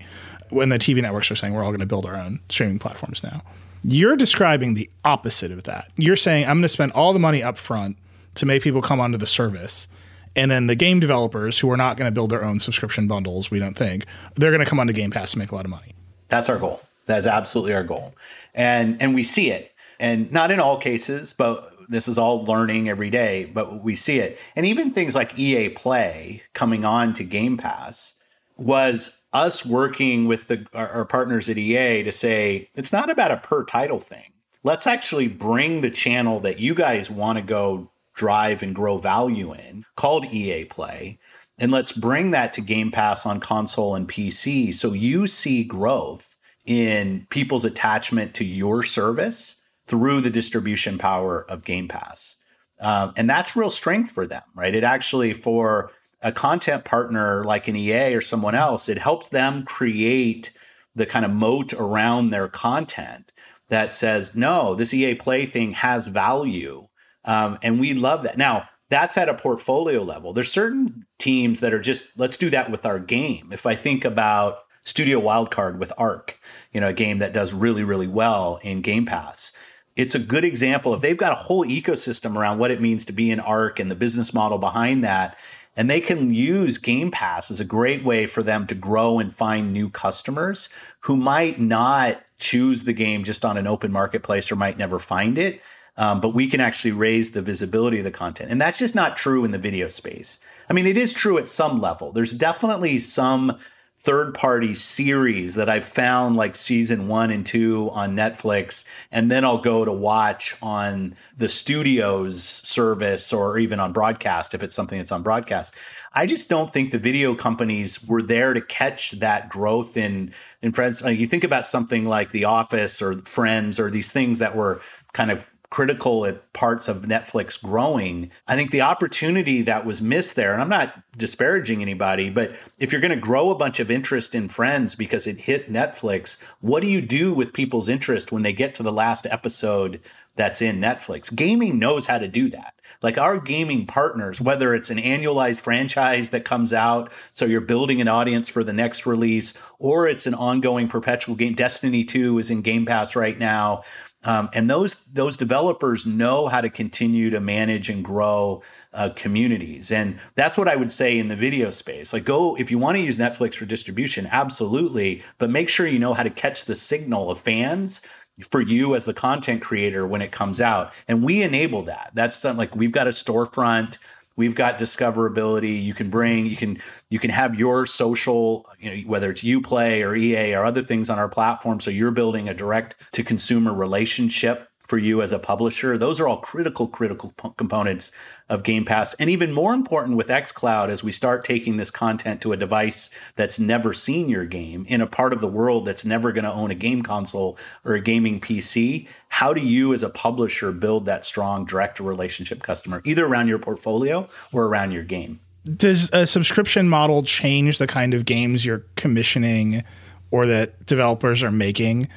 When the TV networks are saying we're all going to build our own streaming platforms now. You're describing the opposite of that. You're saying I'm going to spend all the money up front to make people come onto the service. And then the game developers who are not going to build their own subscription bundles, we don't think, they're going to come onto Game Pass to make a lot of money. That's our goal. That's absolutely our goal. And and we see it. And not in all cases, but this is all learning every day, but we see it. And even things like EA Play coming on to Game Pass was us working with the, our, our partners at EA to say it's not about a per title thing. Let's actually bring the channel that you guys want to go drive and grow value in, called EA Play, and let's bring that to Game Pass on console and PC so you see growth in people's attachment to your service through the distribution power of Game Pass. Um, and that's real strength for them, right? It actually, for a content partner like an EA or someone else, it helps them create the kind of moat around their content that says, no, this EA Play thing has value. Um, and we love that. Now, that's at a portfolio level. There's certain teams that are just, let's do that with our game. If I think about Studio Wildcard with ARK, you know, a game that does really, really well in Game Pass. It's a good example if they've got a whole ecosystem around what it means to be an ARK and the business model behind that. And they can use Game Pass as a great way for them to grow and find new customers who might not choose the game just on an open marketplace or might never find it. Um, but we can actually raise the visibility of the content. And that's just not true in the video space. I mean, it is true at some level. There's definitely some third party series that I've found like season one and two on Netflix, and then I'll go to watch on the studio's service or even on broadcast if it's something that's on broadcast. I just don't think the video companies were there to catch that growth in in friends. You think about something like The Office or Friends or these things that were kind of critical at parts of Netflix growing. I think the opportunity that was missed there, and I'm not disparaging anybody, but if you're going to grow a bunch of interest in Friends because it hit Netflix, what do you do with people's interest when they get to the last episode that's in Netflix? Gaming knows how to do that. Like our gaming partners, whether it's an annualized franchise that comes out, so you're building an audience for the next release, or it's an ongoing perpetual game. Destiny 2 is in Game Pass right now um, and those those developers know how to continue to manage and grow uh, communities, and that's what I would say in the video space. Like, go if you want to use Netflix for distribution, absolutely, but make sure you know how to catch the signal of fans for you as the content creator when it comes out, and we enable that. That's something like we've got a storefront We've got discoverability. You can bring, you can, you can have your social, you know, whether it's UPlay or EA or other things on our platform. So you're building a direct to consumer relationship for you as a publisher. Those are all critical, critical p- components of Game Pass. And even more important with xCloud, as we start taking this content to a device that's never seen your game in a part of the world that's never going to own a game console or a gaming PC, how do you as a publisher build that strong direct relationship customer, either around your portfolio or around your game? Does a subscription model change the kind of games you're commissioning or that developers are making?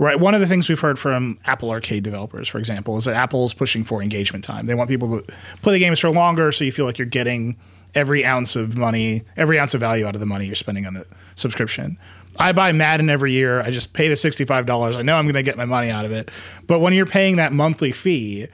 Right. One of the things we've heard from Apple Arcade developers, for example, is that Apple is pushing for engagement time. They want people to play the games for longer, so you feel like you're getting every ounce of money, every ounce of value out of the money you're spending on the subscription. I buy Madden every year. I just pay the $65. I know I'm going to get my money out of it. But when you're paying that monthly fee,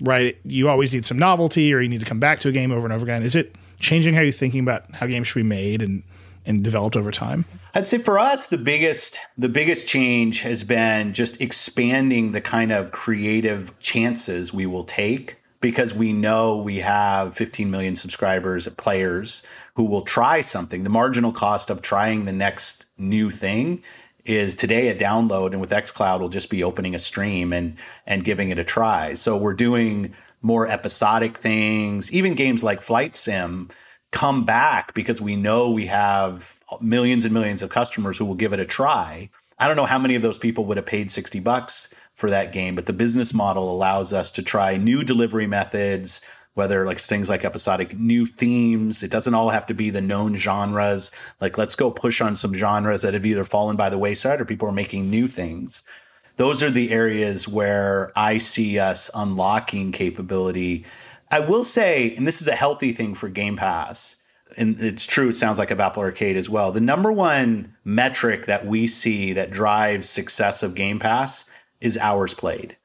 right, you always need some novelty or you need to come back to a game over and over again. Is it changing how you're thinking about how games should be made and, and developed over time? I'd say for us the biggest the biggest change has been just expanding the kind of creative chances we will take because we know we have 15 million subscribers players who will try something. The marginal cost of trying the next new thing is today a download and with xCloud we'll just be opening a stream and and giving it a try. So we're doing more episodic things, even games like Flight Sim come back because we know we have millions and millions of customers who will give it a try. I don't know how many of those people would have paid 60 bucks for that game, but the business model allows us to try new delivery methods, whether like things like episodic new themes. It doesn't all have to be the known genres. Like let's go push on some genres that have either fallen by the wayside or people are making new things. Those are the areas where I see us unlocking capability I will say, and this is a healthy thing for Game Pass, and it's true, it sounds like of Apple Arcade as well. The number one metric that we see that drives success of Game Pass is hours played.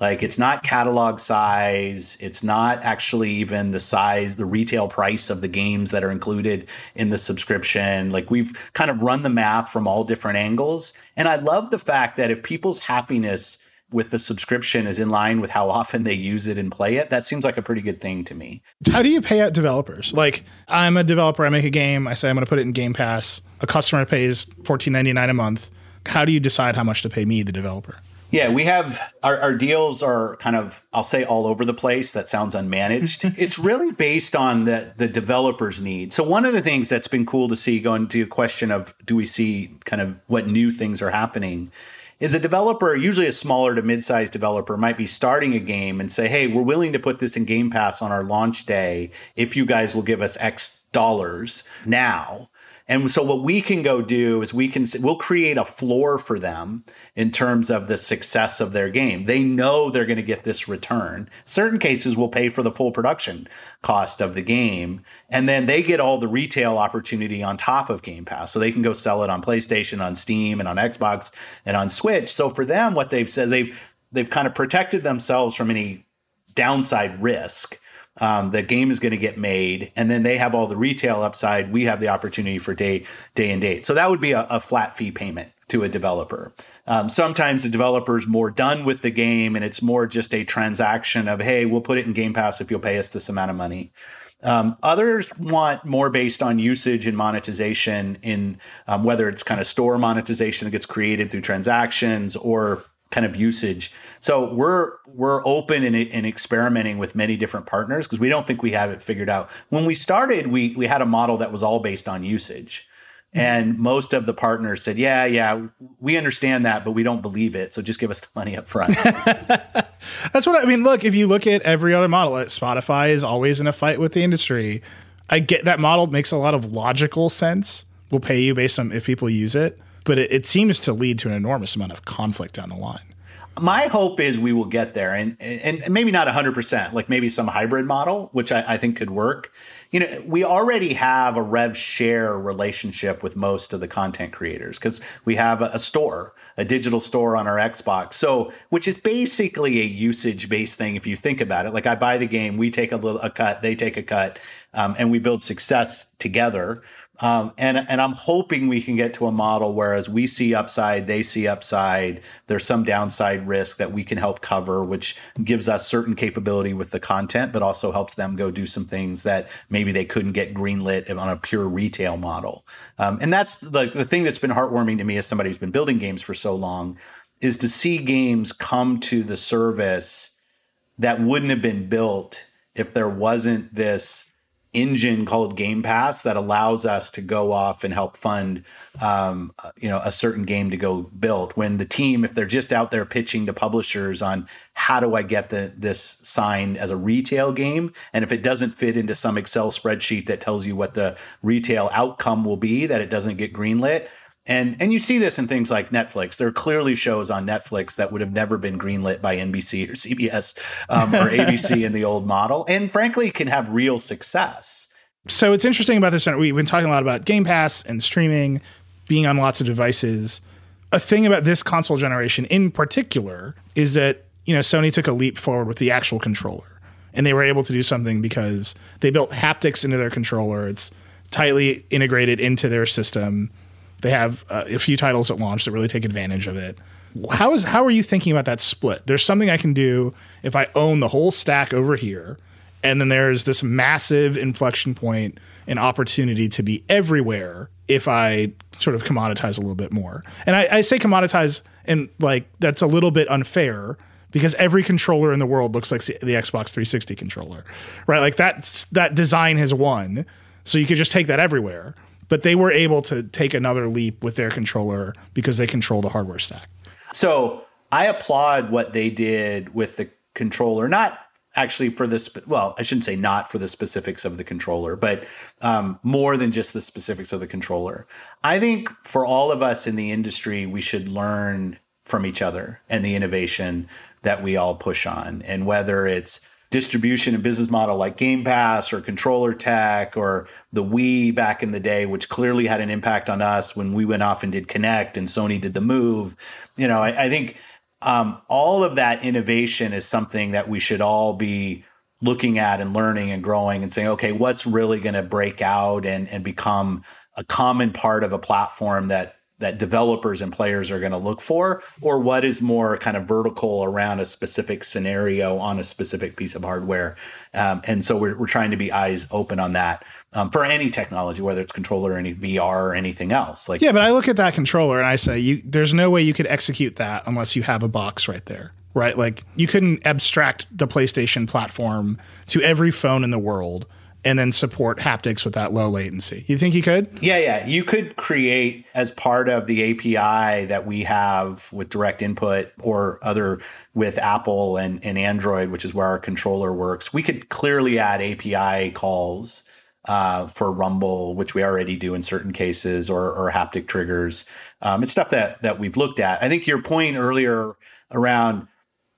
Like it's not catalog size, it's not actually even the size, the retail price of the games that are included in the subscription. Like we've kind of run the math from all different angles. And I love the fact that if people's happiness with the subscription is in line with how often they use it and play it, that seems like a pretty good thing to me. How do you pay out developers? Like, I'm a developer, I make a game, I say I'm going to put it in Game Pass. A customer pays $14.99 a month. How do you decide how much to pay me, the developer? Yeah, we have our, our deals are kind of I'll say all over the place. That sounds unmanaged. it's really based on the the developer's needs. So one of the things that's been cool to see going to the question of do we see kind of what new things are happening is a developer, usually a smaller to mid-sized developer, might be starting a game and say, "Hey, we're willing to put this in Game Pass on our launch day if you guys will give us X dollars now." And so what we can go do is we can we'll create a floor for them in terms of the success of their game. They know they're going to get this return. Certain cases will pay for the full production cost of the game and then they get all the retail opportunity on top of Game Pass. So they can go sell it on PlayStation, on Steam and on Xbox and on Switch. So for them what they've said they've they've kind of protected themselves from any downside risk um, the game is going to get made, and then they have all the retail upside. We have the opportunity for day day and date. So that would be a, a flat fee payment to a developer. Um, sometimes the developer is more done with the game, and it's more just a transaction of, hey, we'll put it in Game Pass if you'll pay us this amount of money. Um, others want more based on usage and monetization in um, whether it's kind of store monetization that gets created through transactions or kind of usage. So we're we're open and, and experimenting with many different partners because we don't think we have it figured out. When we started, we we had a model that was all based on usage. Mm-hmm. And most of the partners said, "Yeah, yeah, we understand that, but we don't believe it. So just give us the money up front." That's what I mean. Look, if you look at every other model, Spotify is always in a fight with the industry. I get that model makes a lot of logical sense. We'll pay you based on if people use it but it, it seems to lead to an enormous amount of conflict down the line. My hope is we will get there and and maybe not 100% like maybe some hybrid model which I, I, think could work. You know we already have a rev share relationship with most of the content creators because we have a, a, store a digital store on our xbox. So which is basically a usage based thing if you think about it. Like i buy the game we take a little a cut they take a cut um, and we build success together um, and and I'm hoping we can get to a model where as we see upside, they see upside. There's some downside risk that we can help cover, which gives us certain capability with the content, but also helps them go do some things that maybe they couldn't get greenlit on a pure retail model. Um, and that's the the thing that's been heartwarming to me as somebody who's been building games for so long, is to see games come to the service that wouldn't have been built if there wasn't this engine called Game Pass that allows us to go off and help fund, um, you know, a certain game to go build. When the team, if they're just out there pitching to publishers on how do I get the, this signed as a retail game, and if it doesn't fit into some Excel spreadsheet that tells you what the retail outcome will be, that it doesn't get greenlit, and and you see this in things like Netflix. There are clearly shows on Netflix that would have never been greenlit by NBC or CBS um, or ABC in the old model, and frankly, can have real success. So it's interesting about this. We've been talking a lot about Game Pass and streaming, being on lots of devices. A thing about this console generation in particular is that you know Sony took a leap forward with the actual controller, and they were able to do something because they built haptics into their controller. It's tightly integrated into their system they have uh, a few titles at launch that really take advantage of it. How is how are you thinking about that split? There's something I can do if I own the whole stack over here, and then there's this massive inflection point and opportunity to be everywhere if I sort of commoditize a little bit more. And I, I say commoditize, and like that's a little bit unfair because every controller in the world looks like the Xbox 360 controller, right? Like that that design has won, so you could just take that everywhere but they were able to take another leap with their controller because they control the hardware stack. So I applaud what they did with the controller, not actually for this well i shouldn't say not for the specifics of the controller but um, more than just the specifics of the controller i think for all of us in the industry we should learn from each other and the innovation that we all push on and whether it's distribution and business model like Game Pass or controller tech or the Wii back in the day, which clearly had an impact on us when we went off and did Kinect and Sony did the move. You know, I, I think um, all of that innovation is something that we should all be looking at and learning and growing and saying, okay, what's really going to break out and, and become a common part of a platform that that developers and players are going to look for, or what is more kind of vertical around a specific scenario on a specific piece of hardware. Um, and so we're, we're trying to be eyes open on that um, for any technology, whether it's controller or any VR or anything else. Like yeah, but I look at that controller and I say, you, there's no way you could execute that unless you have a box right there. Right, like you couldn't abstract the PlayStation platform to every phone in the world and then support haptics with that low latency. You think you could? Yeah, yeah. You could create as part of the API that we have with direct input or other with Apple and, and Android, which is where our controller works. We could clearly add API calls uh, for rumble which we already do in certain cases or, or haptic triggers um, it's stuff that that we've looked at i think your point earlier around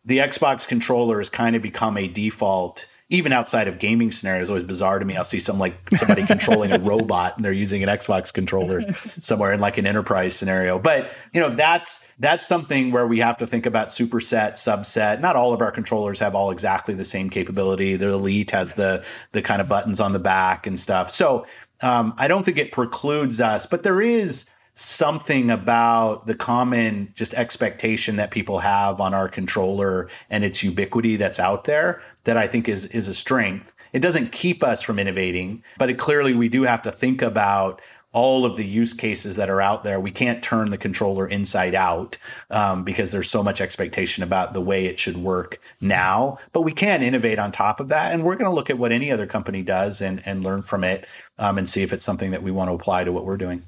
the xbox controller has kind of become a default even outside of gaming scenarios, always bizarre to me. I'll see some like somebody controlling a robot and they're using an Xbox controller somewhere in like an enterprise scenario. But you know, that's that's something where we have to think about superset, subset. Not all of our controllers have all exactly the same capability. The Elite has the the kind of buttons on the back and stuff. So um, I don't think it precludes us, but there is something about the common just expectation that people have on our controller and its ubiquity that's out there that I think is is a strength. It doesn't keep us from innovating, but it clearly we do have to think about all of the use cases that are out there. We can't turn the controller inside out um, because there's so much expectation about the way it should work now. But we can innovate on top of that, and we're going to look at what any other company does and and learn from it um, and see if it's something that we want to apply to what we're doing.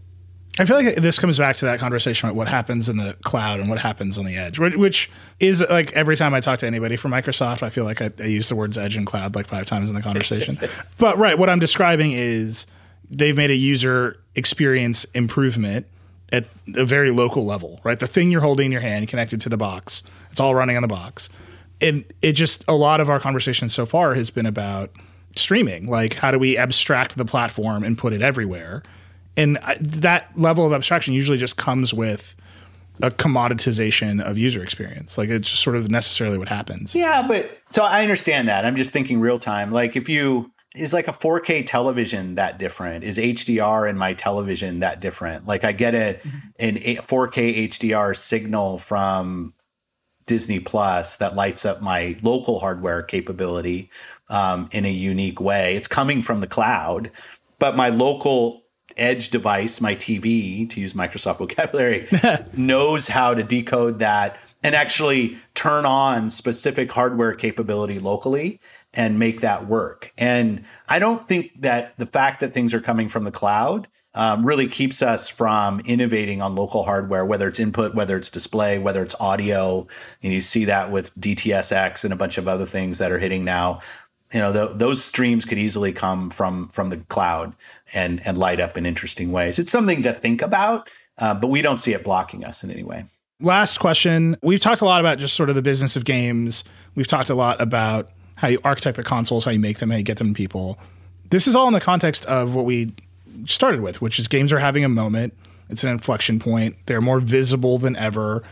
I feel like this comes back to that conversation about what happens in the cloud and what happens on the edge, which is like every time I talk to anybody from Microsoft, I feel like I, I use the words edge and cloud like five times in the conversation. but right, what I'm describing is they've made a user experience improvement at a very local level, right? The thing you're holding in your hand connected to the box, it's all running on the box. And it just, a lot of our conversation so far has been about streaming. Like, how do we abstract the platform and put it everywhere? And that level of abstraction usually just comes with a commoditization of user experience. Like it's just sort of necessarily what happens. Yeah, but so I understand that. I'm just thinking real time. Like if you is like a 4K television that different? Is HDR in my television that different? Like I get a mm-hmm. an 4K HDR signal from Disney Plus that lights up my local hardware capability um, in a unique way. It's coming from the cloud, but my local edge device, my TV, to use Microsoft vocabulary, knows how to decode that and actually turn on specific hardware capability locally and make that work. And I don't think that the fact that things are coming from the cloud um, really keeps us from innovating on local hardware, whether it's input, whether it's display, whether it's audio. And you see that with DTSX and a bunch of other things that are hitting now you know those streams could easily come from from the cloud and and light up in interesting ways. It's something to think about uh, but we don't see it blocking us in any way. Last question. We've talked a lot about just sort of the business of games. We've talked a lot about how you architect the consoles how you make them how you get them to people. This is all in the context of what we started with which is games are having a moment. It's an inflection point. They're more visible than ever.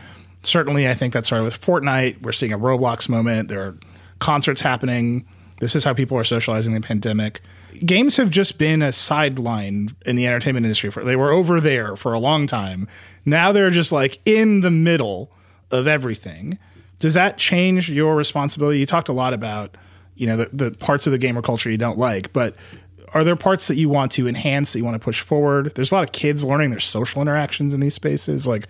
Certainly i think that started with fortnite. We're seeing a roblox moment. There are concerts happening. This is how people are socializing in the pandemic. Games have just been a sideline in the entertainment industry. For, they were over there for a long time. Now they're just like in the middle of everything. Does that change your responsibility? You talked a lot about, you know, the, the parts of the gamer culture you don't like, but are there parts that you want to enhance that you want to push forward? There's a lot of kids learning their social interactions in these spaces. Like,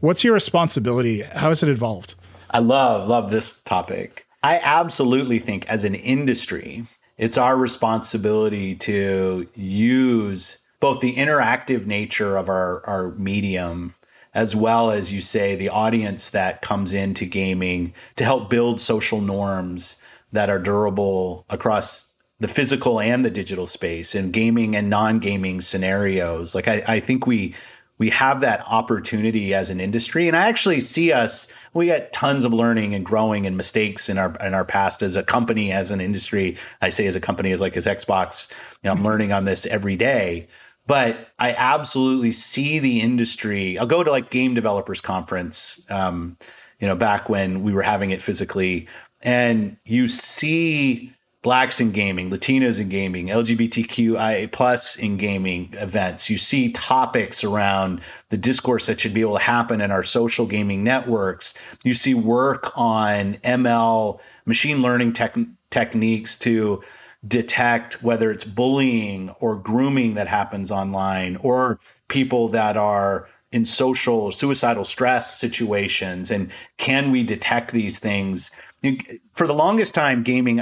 what's your responsibility? How has it evolved? I love love this topic. I absolutely think as an industry, it's our responsibility to use both the interactive nature of our, our medium as well as you say the audience that comes into gaming to help build social norms that are durable across the physical and the digital space in gaming and non-gaming scenarios. Like I, I think we we have that opportunity as an industry. And i actually see us we got tons of learning and growing and mistakes in our in our past as a company as an industry. I say as a company as like as xbox you know i'm learning on this every day. But i absolutely see the industry. I'll go to like game developers conference um, you know back when we were having it physically. And you see blacks in gaming, Latinos in gaming, LGBTQIA plus in gaming events. You see topics around the discourse that should be able to happen in our social gaming networks. You see work on ML, machine learning tech- techniques to detect whether it's bullying or grooming that happens online or people that are in social suicidal stress situations and can we detect these things for the longest time gaming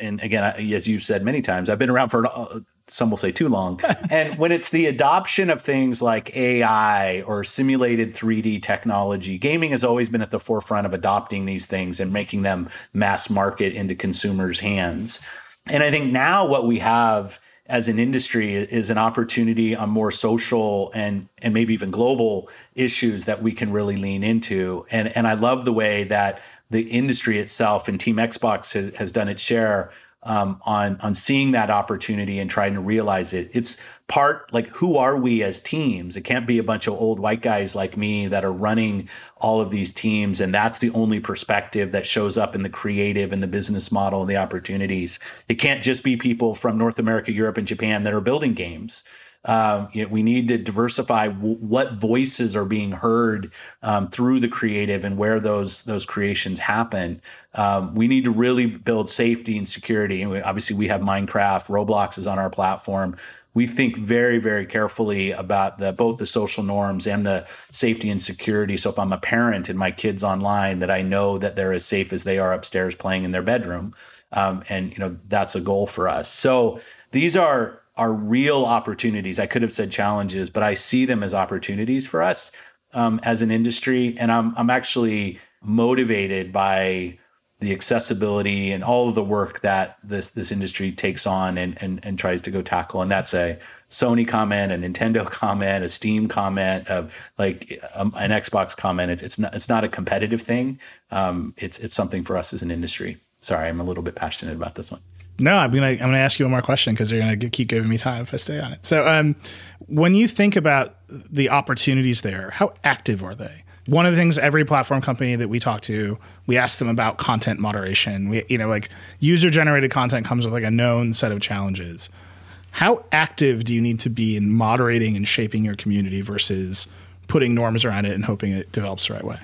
and again, as you've said many times, I've been around for uh, some will say too long. and when it's the adoption of things like AI or simulated 3D technology, gaming has always been at the forefront of adopting these things and making them mass market into consumers' hands. And I think now what we have as an industry is an opportunity on more social and and maybe even global issues that we can really lean into. And and I love the way that the industry itself and Team Xbox has, has done its share um, on on seeing that opportunity and trying to realize it. It's part like who are we as teams? It can't be a bunch of old white guys like me that are running all of these teams, and that's the only perspective that shows up in the creative and the business model and the opportunities. It can't just be people from North America, Europe, and Japan that are building games. Um, you know, we need to diversify w- what voices are being heard um, through the creative and where those those creations happen. Um, we need to really build safety and security. And we, obviously, we have Minecraft, Roblox is on our platform. We think very, very carefully about the both the social norms and the safety and security. So if I'm a parent and my kids online, that I know that they're as safe as they are upstairs playing in their bedroom, um, and you know that's a goal for us. So these are are real opportunities. I could have said challenges, but I see them as opportunities for us um, as an industry. And I'm I'm actually motivated by the accessibility and all of the work that this this industry takes on and and, and tries to go tackle. And that's a Sony comment, a Nintendo comment, a Steam comment, of like um, an Xbox comment. It's it's not it's not a competitive thing. Um, it's it's something for us as an industry. Sorry, I'm a little bit passionate about this one. No, I'm gonna I'm gonna ask you one more question because you're gonna keep giving me time if I stay on it. So, um, when you think about the opportunities there, how active are they? One of the things every platform company that we talk to, we ask them about content moderation. We, you know, like user generated content comes with like a known set of challenges. How active do you need to be in moderating and shaping your community versus putting norms around it and hoping it develops the right way?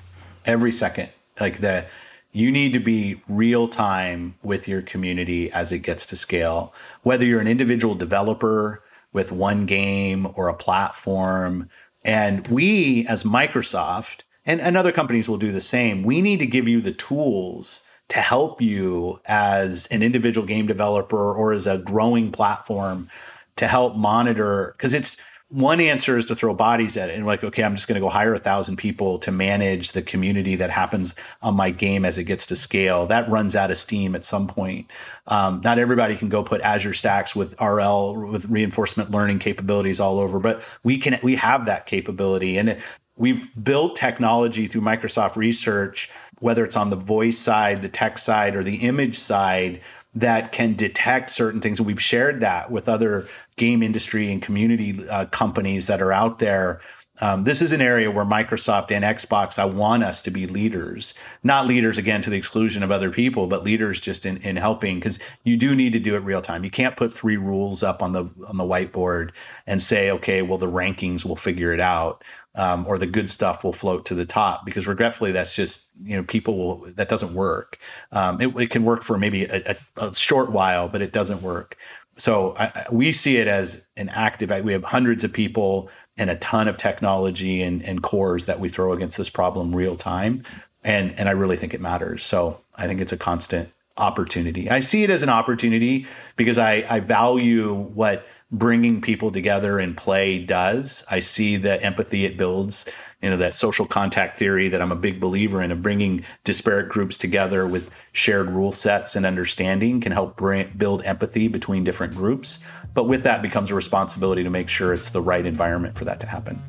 Every second, like the you need to be real time with your community as it gets to scale. Whether you're an individual developer with one game or a platform. And we, as Microsoft, and, and other companies will do the same, we need to give you the tools to help you as an individual game developer or as a growing platform to help monitor because it's one answer is to throw bodies at it and like okay i'm just going to go hire a thousand people to manage the community that happens on my game as it gets to scale. That runs out of steam at some point. Um, not everybody can go put azure stacks with rl with reinforcement learning capabilities all over but we can we have that capability. And we've built technology through microsoft research whether it's on the voice side the tech side or the image side that can detect certain things. And we've shared that with other game industry and community uh, companies that are out there. Um, this is an area where Microsoft and Xbox, I want us to be leaders, not leaders again to the exclusion of other people, but leaders just in, in helping because you do need to do it real time. You can't put three rules up on the on the whiteboard and say, okay, well the rankings will figure it out um, or the good stuff will float to the top because regretfully that's just you know people will that doesn't work. Um, it, it, can work for maybe a, a, a, short while but it doesn't work. So I, we see it as an active we have hundreds of people and a ton of technology and, and cores that we throw against this problem real time and and i really think it matters. So i think it's a constant opportunity. I see it as an opportunity because i i value what bringing people together in play does. I see the empathy it builds, you know, that social contact theory that I'm a big believer in of bringing disparate groups together with shared rule sets and understanding can help bring, build empathy between different groups. But with that becomes a responsibility to make sure it's the right environment for that to happen.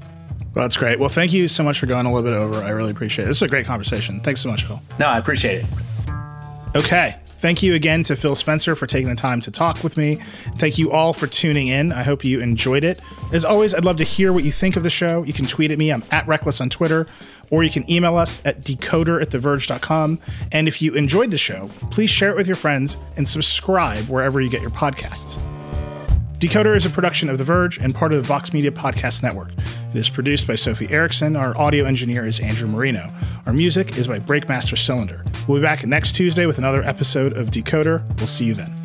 Well, that's great. Well, thank you so much for going a little bit over. I really appreciate it. This is a great conversation. Thanks so much, Phil. No, I appreciate it. Okay. Thank you again to Phil Spencer for taking the time to talk with me. Thank you all for tuning in. I hope you enjoyed it. As always, I'd love to hear what you think of the show. You can tweet at me. I'm at Reckless on Twitter, or you can email us at decoder at theverge.com. And if you enjoyed the show, please share it with your friends and subscribe wherever you get your podcasts. Decoder is a production of The Verge and part of the Vox Media Podcast Network. It is produced by Sophie Erickson. Our audio engineer is Andrew Marino. Our music is by Breakmaster Cylinder. We'll be back next Tuesday with another episode of Decoder. We'll see you then.